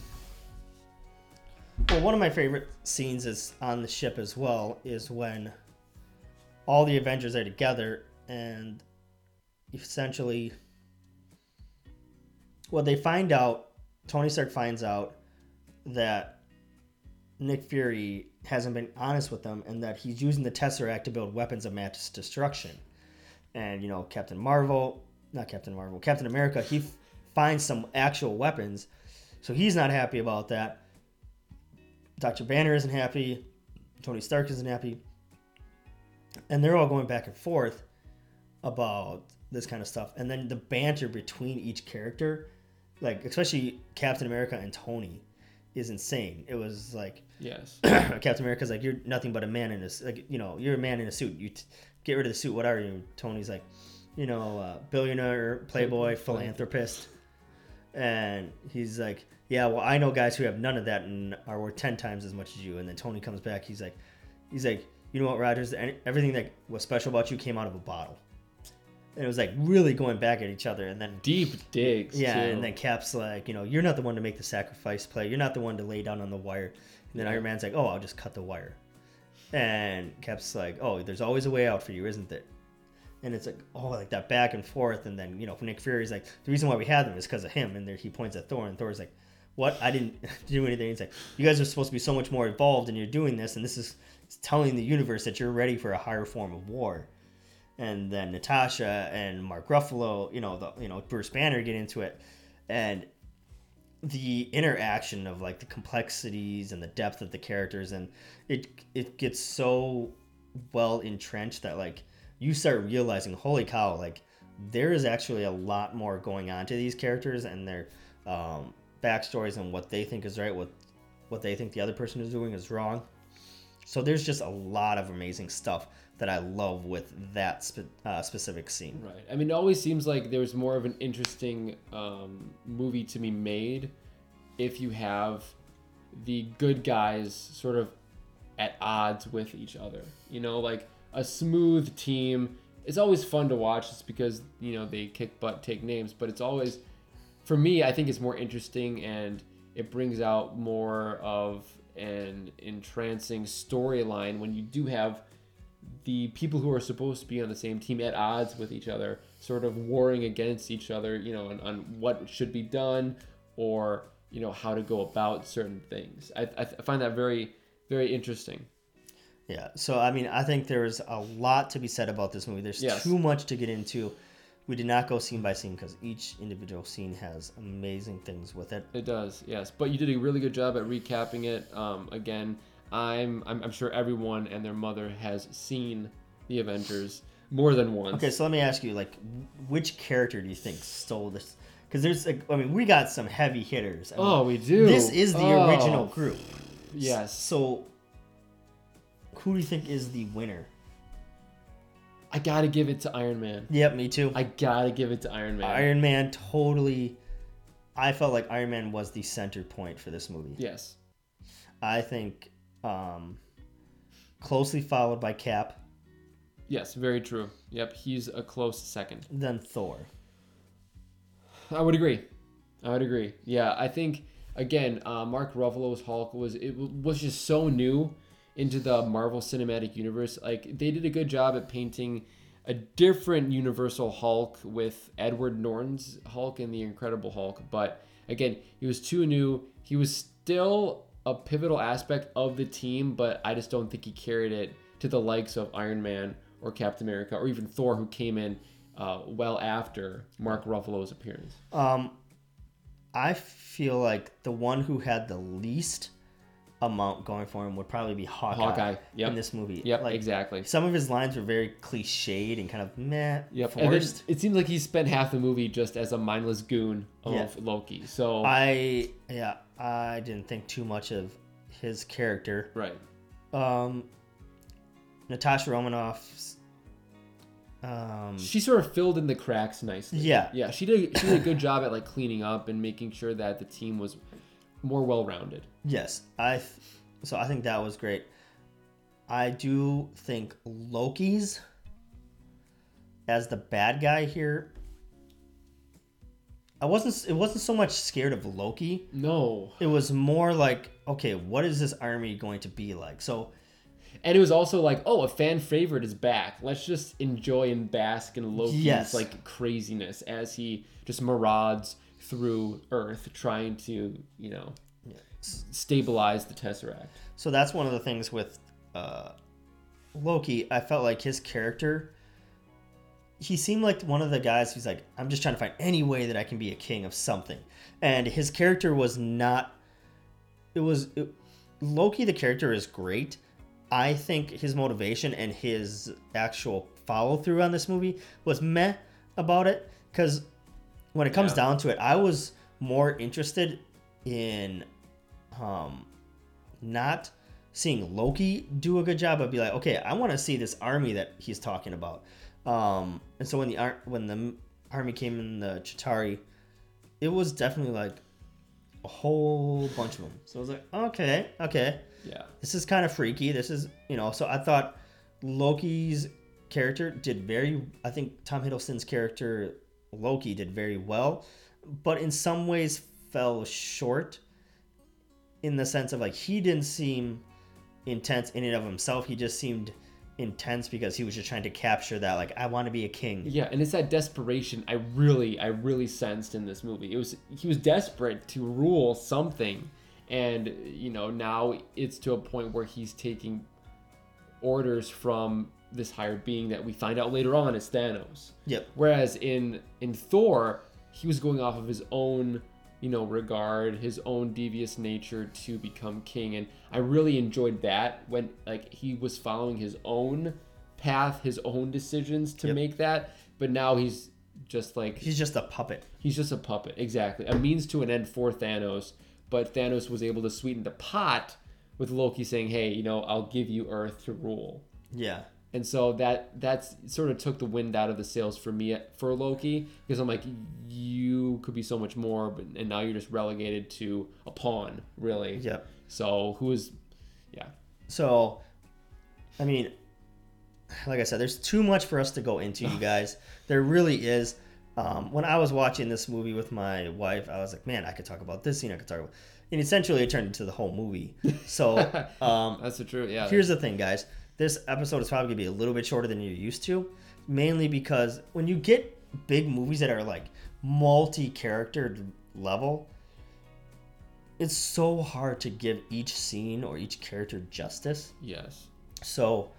Speaker 2: well, one of my favorite scenes is on the ship as well. Is when all the Avengers are together and essentially, well, they find out. Tony Stark finds out that Nick Fury hasn't been honest with them, and that he's using the Tesseract to build weapons of mass destruction. And you know, Captain Marvel, not Captain Marvel, Captain America, he f- finds some actual weapons so he's not happy about that. Dr. Banner isn't happy. Tony Stark isn't happy. And they're all going back and forth about this kind of stuff. And then the banter between each character, like especially Captain America and Tony, is insane. It was like
Speaker 3: yes.
Speaker 2: Captain America's like, "You're nothing but a man in a like, you know, you're a man in a suit. You t- get rid of the suit. What are you?" Tony's like, "You know, uh, billionaire, playboy, philanthropist," and he's like, "Yeah, well, I know guys who have none of that and are worth ten times as much as you." And then Tony comes back. He's like, "He's like, you know what, Rogers? Everything that was special about you came out of a bottle." And it was like really going back at each other, and then
Speaker 3: Deep digs.
Speaker 2: yeah,
Speaker 3: too.
Speaker 2: and then Cap's like, you know, you're not the one to make the sacrifice play. You're not the one to lay down on the wire. And then Iron Man's like, oh, I'll just cut the wire. And Cap's like, "Oh, there's always a way out for you, isn't there?" And it's like, oh, like that back and forth, and then you know, Nick Fury's like, the reason why we had them is because of him, and there he points at Thor, and Thor's like, what? I didn't do anything. He's like, you guys are supposed to be so much more involved, and you're doing this, and this is telling the universe that you're ready for a higher form of war. And then Natasha and Mark Ruffalo, you know, the you know Bruce Banner get into it, and the interaction of like the complexities and the depth of the characters, and it it gets so well entrenched that like you start realizing, holy cow, like there is actually a lot more going on to these characters and their um, backstories and what they think is right, what what they think the other person is doing is wrong. So there's just a lot of amazing stuff that I love with that spe- uh, specific scene.
Speaker 3: Right. I mean, it always seems like there's more of an interesting um, movie to be made if you have the good guys sort of at odds with each other. You know, like a smooth team. It's always fun to watch just because, you know, they kick butt, take names, but it's always, for me, I think it's more interesting and it brings out more of an entrancing storyline when you do have the people who are supposed to be on the same team at odds with each other, sort of warring against each other, you know, on, on what should be done or, you know, how to go about certain things. I, I find that very, very interesting.
Speaker 2: Yeah. So I mean, I think there's a lot to be said about this movie. There's
Speaker 3: Yes.
Speaker 2: too much to get into. We did not go scene by scene because each individual scene has amazing things with it.
Speaker 3: It does, yes. But you did a really good job at recapping it. Um, again, I'm, I'm I'm sure everyone and their mother has seen the Avengers more than once.
Speaker 2: Okay, so let me ask you, like, which character do you think stole this? Because there's, like, I mean, we got some heavy hitters. I mean,
Speaker 3: Oh, we do.
Speaker 2: This is the
Speaker 3: Oh.
Speaker 2: original group.
Speaker 3: Yes.
Speaker 2: So, who do you think is the winner?
Speaker 3: I gotta give it to Iron Man.
Speaker 2: Yep, me too.
Speaker 3: I gotta give it to Iron Man.
Speaker 2: Iron Man totally. I felt like Iron Man was the center point for this movie.
Speaker 3: Yes.
Speaker 2: I think um, closely followed by Cap,
Speaker 3: Yes, very true. Yep, he's a close second.
Speaker 2: then Thor.
Speaker 3: I would agree. I would agree. Yeah, I think again, uh, Mark Ruffalo's Hulk was it was just so new into the Marvel Cinematic Universe. Like they did a good job at painting a different Universal Hulk with Edward Norton's Hulk and the Incredible Hulk, but again, he was too new. He was still a pivotal aspect of the team, but I just don't think he carried it to the likes of Iron Man or Captain America or even Thor, who came in uh, well after Mark Ruffalo's appearance.
Speaker 2: Um, I feel like the one who had the least amount going for him would probably be Hawkeye,
Speaker 3: Hawkeye, yep.
Speaker 2: in this movie.
Speaker 3: Yep,
Speaker 2: like,
Speaker 3: exactly.
Speaker 2: Some of his lines were very cliched and kind of meh,
Speaker 3: Yep.
Speaker 2: Forced.
Speaker 3: it seems like he spent half the movie just as a mindless goon of
Speaker 2: Yeah.
Speaker 3: Loki. So
Speaker 2: I yeah, I didn't think too much of his character.
Speaker 3: right.
Speaker 2: Um, Natasha Romanoff's. Um,
Speaker 3: She sort of filled in the cracks nicely.
Speaker 2: Yeah.
Speaker 3: Yeah. She did. She did a good job at like cleaning up and making sure that the team was more well rounded.
Speaker 2: Yes, I. Th- so I think that was great. I do think Loki's as the bad guy here. I wasn't. It wasn't so much scared of Loki.
Speaker 3: No.
Speaker 2: It was more like, okay, what is this army going to be like? So
Speaker 3: And it was also like, oh, a fan favorite is back. Let's just enjoy and bask in Loki's
Speaker 2: Yes.
Speaker 3: like craziness as he just marauds through Earth trying to, you know, s- stabilize the Tesseract.
Speaker 2: So that's one of the things with uh, Loki. I felt like his character. He seemed like one of the guys who's like, I'm just trying to find any way that I can be a king of something, and his character was not. It was it, Loki. The character is great. I think his motivation and his actual follow through on this movie was meh about it because when it comes
Speaker 3: Yeah.
Speaker 2: down to it, I was more interested in um, not seeing Loki do a good job, I'd be like, okay, I want to see this army that he's talking about. Um, and so when the ar- when the army came in the Chitauri, it was definitely like a whole bunch of them. So I was like, okay, okay,
Speaker 3: Yeah.
Speaker 2: this is kind of freaky. This is you know. So I thought Loki's character did very. I think Tom Hiddleston's character Loki did very well, but in some ways fell short. In the sense of like he didn't seem intense in and of himself. He just seemed intense because he was just trying to capture that like I want to be a king.
Speaker 3: Yeah, and it's that desperation I really, I really sensed in this movie. It was he was desperate to rule something, and you know now it's to a point where he's taking orders from this higher being that we find out later on is Thanos.
Speaker 2: Yep.
Speaker 3: Whereas in in Thor, he was going off of his own, you know, regard, his own devious nature to become king, and I really enjoyed that when like he was following his own path, his own decisions to
Speaker 2: Yep.
Speaker 3: make that, but now he's just like
Speaker 2: He's just a puppet.
Speaker 3: he's just a puppet, exactly, a means to an end for Thanos. But Thanos was able to sweeten the pot with Loki saying, "Hey, you know, I'll give you Earth to rule."
Speaker 2: Yeah.
Speaker 3: And so that that's sort of took the wind out of the sails for me for Loki because I'm like you could be so much more but and now you're just relegated to a pawn really
Speaker 2: Yep.
Speaker 3: so who is yeah
Speaker 2: So, I mean, like I said, there's too much for us to go into, you guys. there really is. Um, when I was watching this movie with my wife, I was like, man, I could talk about this scene. I could talk about. And essentially, it turned into the whole movie. So, um,
Speaker 3: that's the truth yeah
Speaker 2: here's the thing, guys. This episode is probably gonna be a little bit shorter than you're used to, mainly because when you get big movies that are like multi-character level, it's so hard to give each scene or each character justice.
Speaker 3: yes
Speaker 2: So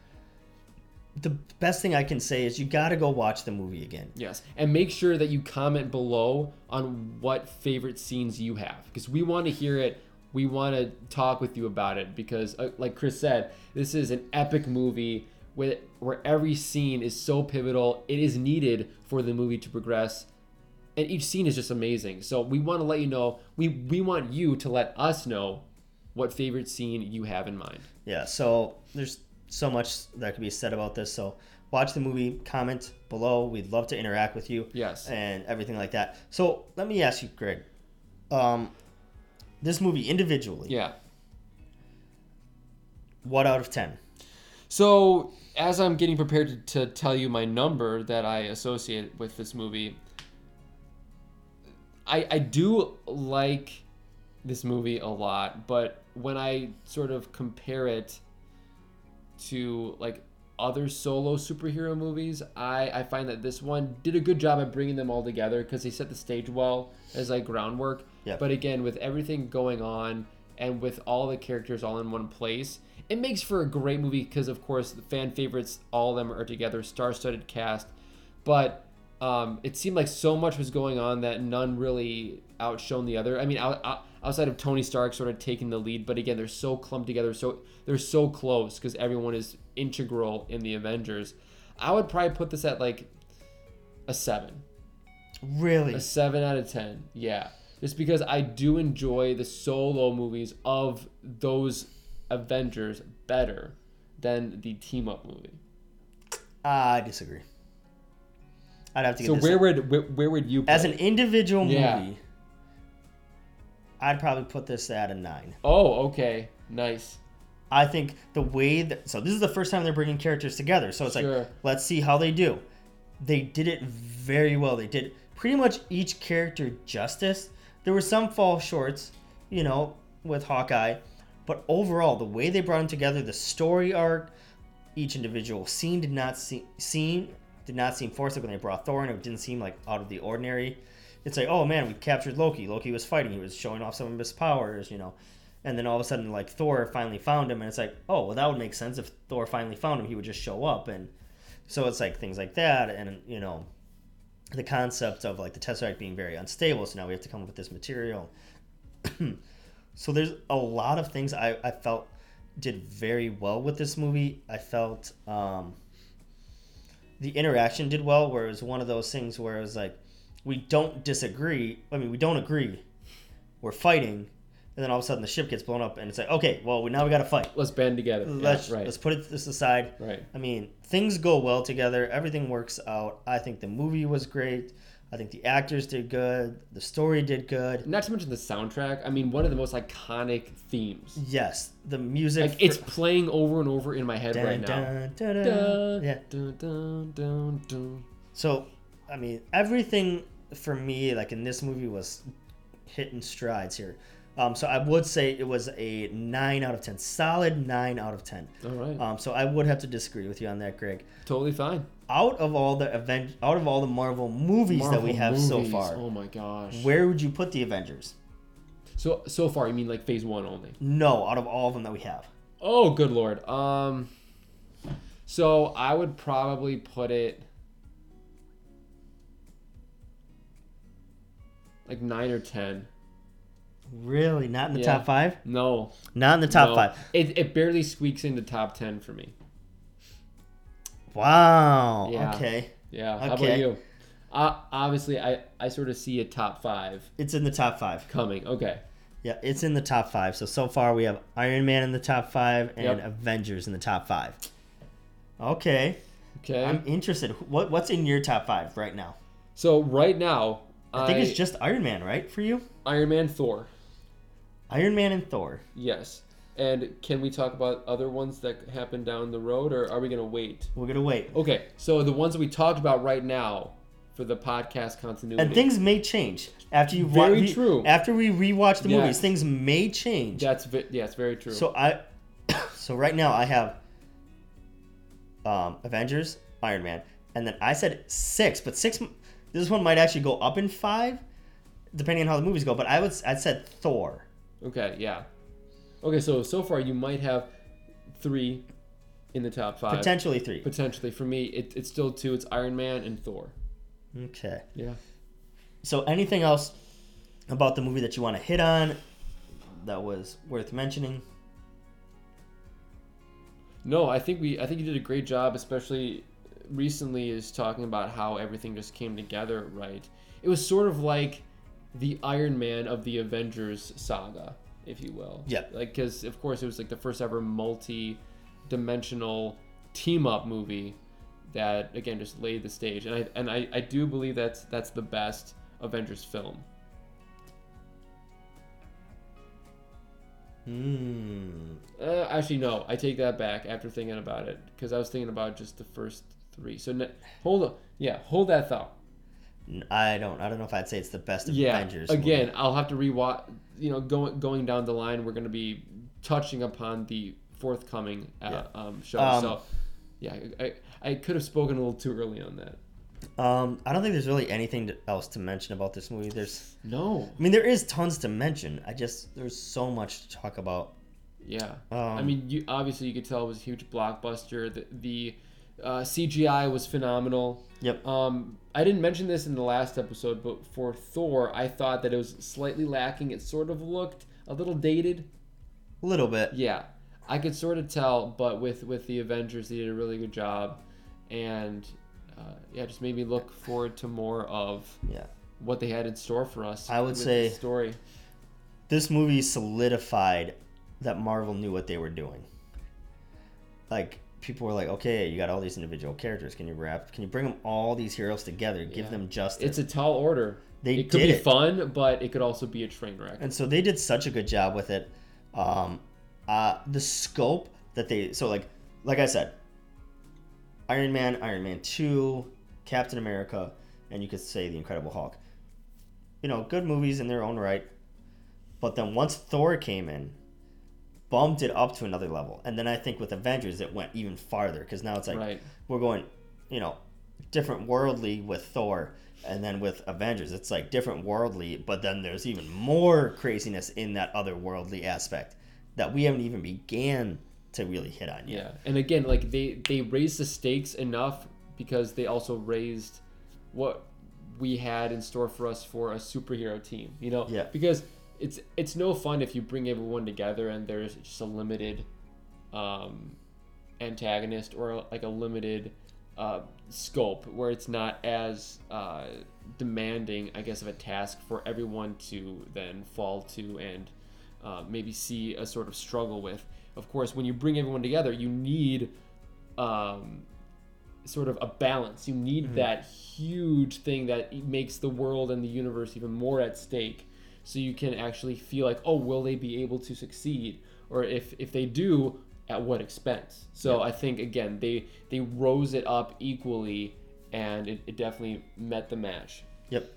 Speaker 2: the best thing I can say is you got to go watch the movie again.
Speaker 3: yes and make sure that you comment below on what favorite scenes you have because we want to hear it we want to talk with you about it because uh, like chris said this is an epic movie where, where every scene is so pivotal it is needed for the movie to progress and each scene is just amazing so we want to let you know we we want you to let us know what favorite scene you have in mind
Speaker 2: Yeah, so there's so much that could be said about this. So watch the movie, comment below. We'd love to interact with you.
Speaker 3: Yes.
Speaker 2: And everything like that. So let me ask you, Greg. Um, this movie individually,
Speaker 3: yeah
Speaker 2: what out of 10?
Speaker 3: So, as I'm getting prepared to, to tell you my number that I associate with this movie, I, I do like this movie a lot, but when I sort of compare it to like other solo superhero movies, I, I find that this one did a good job at bringing them all together because they set the stage well as like groundwork.
Speaker 2: Yep.
Speaker 3: But again, with everything going on and with all the characters all in one place, it makes for a great movie because, of course, the fan favorites, all of them are together, star studded cast. But um, it seemed like so much was going on that none really outshone the other. I mean, out, out, outside of Tony Stark sort of taking the lead, but again, they're so clumped together, so they're so close because everyone is integral in the Avengers. I would probably put this at like a seven,
Speaker 2: Really?
Speaker 3: a seven out of ten. Yeah, just because I do enjoy the solo movies of those Avengers better than the team up movie.
Speaker 2: I disagree. I'd have to get
Speaker 3: So
Speaker 2: this
Speaker 3: where would where, where would you? Put
Speaker 2: as an individual
Speaker 3: Yeah.
Speaker 2: movie. I'd probably put this at a nine.
Speaker 3: Oh, okay, nice.
Speaker 2: I think the way that so this is the first time they're bringing characters together, so it's
Speaker 3: Sure.
Speaker 2: like let's see how they do. They did it very well. They did pretty much each character justice. There were some fall shorts, you know, with Hawkeye, but overall the way they brought them together, the story arc, each individual scene did not seem seem did not seem forced like when they brought Thor in. It didn't seem like out of the ordinary. It's like, oh man, we captured Loki. Loki was fighting. He was showing off some of his powers, you know. And then all of a sudden, like Thor finally found him, and it's like, oh, well, that would make sense if Thor finally found him. He would just show up, and so it's like things like that, and you know, the concept of like the Tesseract being very unstable. So now we have to come up with this material. so there's a lot of things I, I felt did very well with this movie. I felt um, the interaction did well, where it was one of those things where it was like, we don't disagree. I mean, we don't agree. We're fighting, and then all of a sudden the ship gets blown up, and it's like, okay, well, now we got to fight.
Speaker 3: Let's band together.
Speaker 2: Let's
Speaker 3: yeah, right.
Speaker 2: let's put it this aside.
Speaker 3: Right.
Speaker 2: I mean, things go well together. Everything works out. I think the movie was great. I think the actors did good. The story did good.
Speaker 3: Not to mention the soundtrack. I mean, one of the most iconic themes.
Speaker 2: Yes, the music.
Speaker 3: Like it's playing over and over in my head
Speaker 2: Dun,
Speaker 3: right now.
Speaker 2: dun, dun, dun.
Speaker 3: Dun,
Speaker 2: Yeah.
Speaker 3: dun, dun, dun, dun.
Speaker 2: So, I mean, everything for me, like in this movie, was hitting strides here. Um, so I would say it was a nine out of ten, solid nine out of ten.
Speaker 3: All right.
Speaker 2: Um, so I would have to disagree with you on that, Greg.
Speaker 3: totally fine.
Speaker 2: Out of all the event, out of all the Marvel movies that we
Speaker 3: Marvel
Speaker 2: have so far,
Speaker 3: Oh my gosh.
Speaker 2: where would you put the Avengers?
Speaker 3: So so far, you mean like phase one only?
Speaker 2: No, out of all of them that we have.
Speaker 3: Oh, good lord. Um, so I would probably put it like nine or ten.
Speaker 2: Really, not in the
Speaker 3: Yeah.
Speaker 2: top five.
Speaker 3: No,
Speaker 2: Not in the top
Speaker 3: no.
Speaker 2: five.
Speaker 3: It it barely squeaks into top ten for me.
Speaker 2: Wow.
Speaker 3: Yeah.
Speaker 2: Okay.
Speaker 3: Yeah. How about you? Uh, obviously, I I sort of see a top five
Speaker 2: It's in the top five.
Speaker 3: coming. Okay.
Speaker 2: Yeah, it's in the top five. So so far we have Iron Man in the top five and
Speaker 3: Yep.
Speaker 2: Avengers in the top five. Okay,
Speaker 3: Okay.
Speaker 2: I'm interested. What what's in your top five right now?
Speaker 3: so right now,
Speaker 2: I think it's just Iron Man, right, for you?
Speaker 3: Iron Man, Thor.
Speaker 2: Iron Man and Thor.
Speaker 3: Yes. And can we talk about other ones that happen down the road, or are we gonna wait?
Speaker 2: We're gonna wait,
Speaker 3: Okay, so the ones that we talked about right now for the podcast continuity.
Speaker 2: and things may change after you
Speaker 3: Very
Speaker 2: re-
Speaker 3: true.
Speaker 2: After we rewatch the
Speaker 3: Yes.
Speaker 2: movies, things may change.
Speaker 3: That's yeah, it's very true.
Speaker 2: So I, so right now I have um, Avengers, Iron Man, and then I said six, but six. This one might actually go up in five, depending on how the movies go. But I would I said Thor.
Speaker 3: Okay, yeah. Okay, so so far you might have three in the top five.
Speaker 2: Potentially three.
Speaker 3: Potentially, for me, it, it's still two. It's Iron Man and Thor.
Speaker 2: Okay.
Speaker 3: Yeah.
Speaker 2: So anything else about the movie that you want to hit on that was worth mentioning?
Speaker 3: No, I think we I think you did a great job, especially recently is talking about how everything just came together right. It was sort of like the Iron Man of the Avengers saga, if you will.
Speaker 2: Yeah.
Speaker 3: Like cuz of course it was like the first ever multi-dimensional team up movie that again just laid the stage. And I and I, I do believe that's that's the best Avengers film.
Speaker 2: Hmm.
Speaker 3: Uh, actually, no. I take that back after thinking about it because I was thinking about just the first three. So ne- hold on, yeah, hold that thought.
Speaker 2: I don't. I don't know if I'd say it's the best of
Speaker 3: Yeah,
Speaker 2: Avengers.
Speaker 3: again,
Speaker 2: movie.
Speaker 3: I'll have to rewatch. You know, going going down the line, we're going to be touching upon the forthcoming uh, um, show.
Speaker 2: Um,
Speaker 3: so, yeah, I, I could have spoken a little too early on that.
Speaker 2: Um, I don't think there's really anything to, else to mention about this movie. There's,
Speaker 3: No.
Speaker 2: I mean, there is tons to mention. I just there's so much to talk about.
Speaker 3: Yeah.
Speaker 2: Um,
Speaker 3: I mean, you obviously you could tell it was a huge blockbuster. The, the uh, CGI was phenomenal.
Speaker 2: Yep.
Speaker 3: Um, I didn't mention this in the last episode, but for Thor, I thought that it was slightly lacking. It sort of looked a little dated.
Speaker 2: A little bit.
Speaker 3: Yeah, I could sort of tell, but with with the Avengers, they did a really good job, and uh, yeah, just made me look forward to more of
Speaker 2: Yeah.
Speaker 3: what they had in store for us.
Speaker 2: I would say-
Speaker 3: story.
Speaker 2: This movie solidified that Marvel knew what they were doing. Like people were like, okay, you got all these individual characters. Can you wrap? Can you bring them all these heroes together? Give
Speaker 3: Yeah.
Speaker 2: them justice.
Speaker 3: It's a tall order.
Speaker 2: They
Speaker 3: it could be
Speaker 2: it.
Speaker 3: fun, but it could also be a train wreck.
Speaker 2: and so they did such a good job with it. Um, uh, the scope that they so like like I said, Iron Man, Iron Man Two, Captain America, and you could say the Incredible Hulk. You know, good movies in their own right. But then once Thor came in, bumped it up to another level. And then I think with Avengers it went even farther because now it's like
Speaker 3: Right.
Speaker 2: we're going, you know, different worldly with Thor, and then with Avengers, it's like different worldly, but then there's even more craziness in that other worldly aspect that we haven't even began to really hit on yet.
Speaker 3: Yeah, and again, like they they raised the stakes enough because they also raised what we had in store for us for a superhero team. You know,
Speaker 2: Yeah.
Speaker 3: Because it's it's no fun if you bring everyone together and there's just a limited um, antagonist or like a limited uh, scope where it's not as uh, demanding, I guess, of a task for everyone to then fall to and uh, maybe see a sort of struggle with. Of course, when you bring everyone together, you need um, sort of a balance. You need that huge thing that makes the world and the universe even more at stake. So you can actually feel like, oh, will they be able to succeed? Or if if they do, at what expense? So I think again they they rose it up equally, and it, it definitely met the match.
Speaker 2: Yep.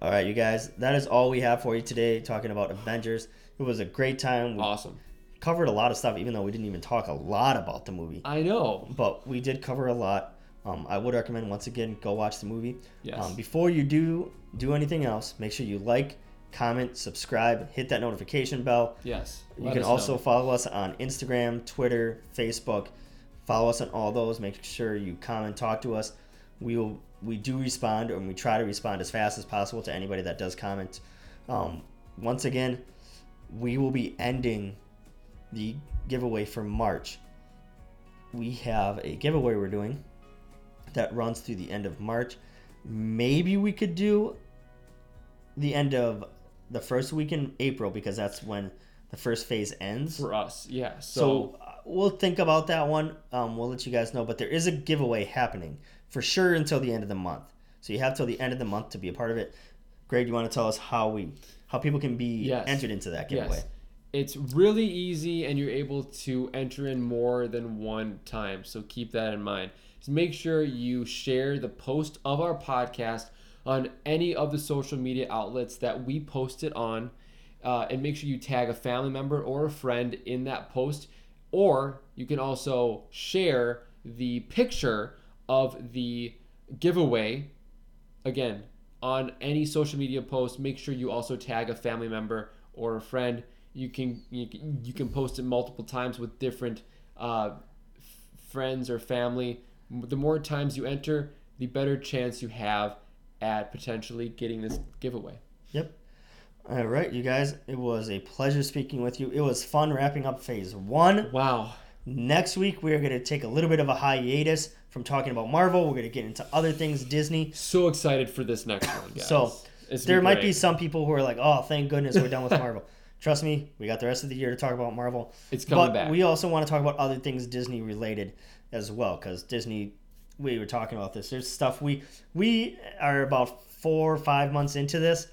Speaker 2: All right, you guys, that is all we have for you today talking about Avengers. It was a great time. We
Speaker 3: Awesome.
Speaker 2: covered a lot of stuff, even though we didn't even talk a lot about the movie.
Speaker 3: I know.
Speaker 2: But we did cover a lot. Um, I would recommend, once again, go watch the movie.
Speaker 3: Yes.
Speaker 2: Um, before you do do anything else, make sure you like, comment, subscribe, hit that notification bell.
Speaker 3: Yes.
Speaker 2: You can also
Speaker 3: know.
Speaker 2: follow us on Instagram, Twitter, Facebook. Follow us on all those. Make sure you comment, talk to us. We will we do respond and we try to respond as fast as possible to anybody that does comment. Um, once again, we will be ending the giveaway for March. We have a giveaway we're doing that runs through the end of March. Maybe we could do the end of the first week in April because that's when the first phase ends.
Speaker 3: for us. Yeah.
Speaker 2: So
Speaker 3: So,
Speaker 2: uh, we'll think about that one. Um, we'll let you guys know. But there is a giveaway happening for sure until the end of the month. So you have till the end of the month to be a part of it. Greg, you want to tell us how we how people can be
Speaker 3: Yes.
Speaker 2: entered into that giveaway?
Speaker 3: yes. It's really easy and you're able to enter in more than one time. So keep that in mind. Just make sure you share the post of our podcast on any of the social media outlets that we post it on. Uh, and make sure you tag a family member or a friend in that post. Or you can also share the picture of the giveaway again on any social media post make sure you also tag a family member or a friend you can you can, you can post it multiple times with different uh, f- friends or family the more times you enter the better chance you have at potentially getting this giveaway
Speaker 2: Yep. All right, you guys. It was a pleasure speaking with you. It was fun wrapping up phase one.
Speaker 3: wow
Speaker 2: Next week, we are going to take a little bit of a hiatus from talking about Marvel. We're going to get into other things Disney.
Speaker 3: so excited for this next one guys
Speaker 2: So
Speaker 3: It's
Speaker 2: there might be some people who are like, "Oh, thank goodness we're done with Marvel." Trust me, we got the rest of the year to talk about Marvel.
Speaker 3: It's coming
Speaker 2: but
Speaker 3: back.
Speaker 2: we also want to talk about other things Disney related as well, because Disney. We were talking about this. There's stuff we we are about four or five months into this.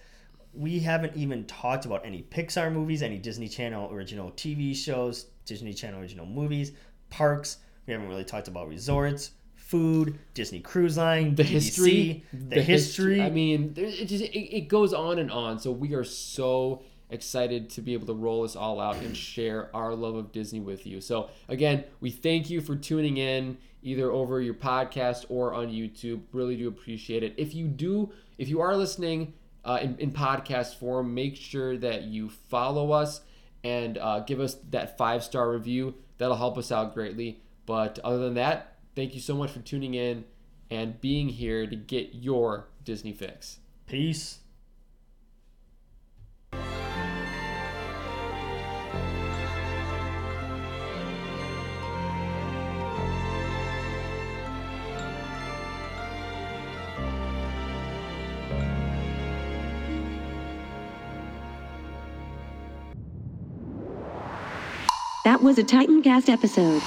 Speaker 2: We haven't even talked about any Pixar movies, any Disney Channel original TV shows, Disney Channel original movies, parks. We haven't really talked about resorts, food, Disney Cruise Line,
Speaker 3: the
Speaker 2: BBC,
Speaker 3: history
Speaker 2: the, history.
Speaker 3: i mean it just it, it goes on and on so we are so excited to be able to roll this all out and share our love of disney with you. So again we thank you for tuning in either over your podcast or on youtube. Really do appreciate it. If you do if you are listening uh, in, in podcast form make sure that you follow us and uh, give us that five star review. That'll help us out greatly. But other than that thank you so much for tuning in and being here to get your Disney fix.
Speaker 2: Peace.
Speaker 4: That was a Titancast episode.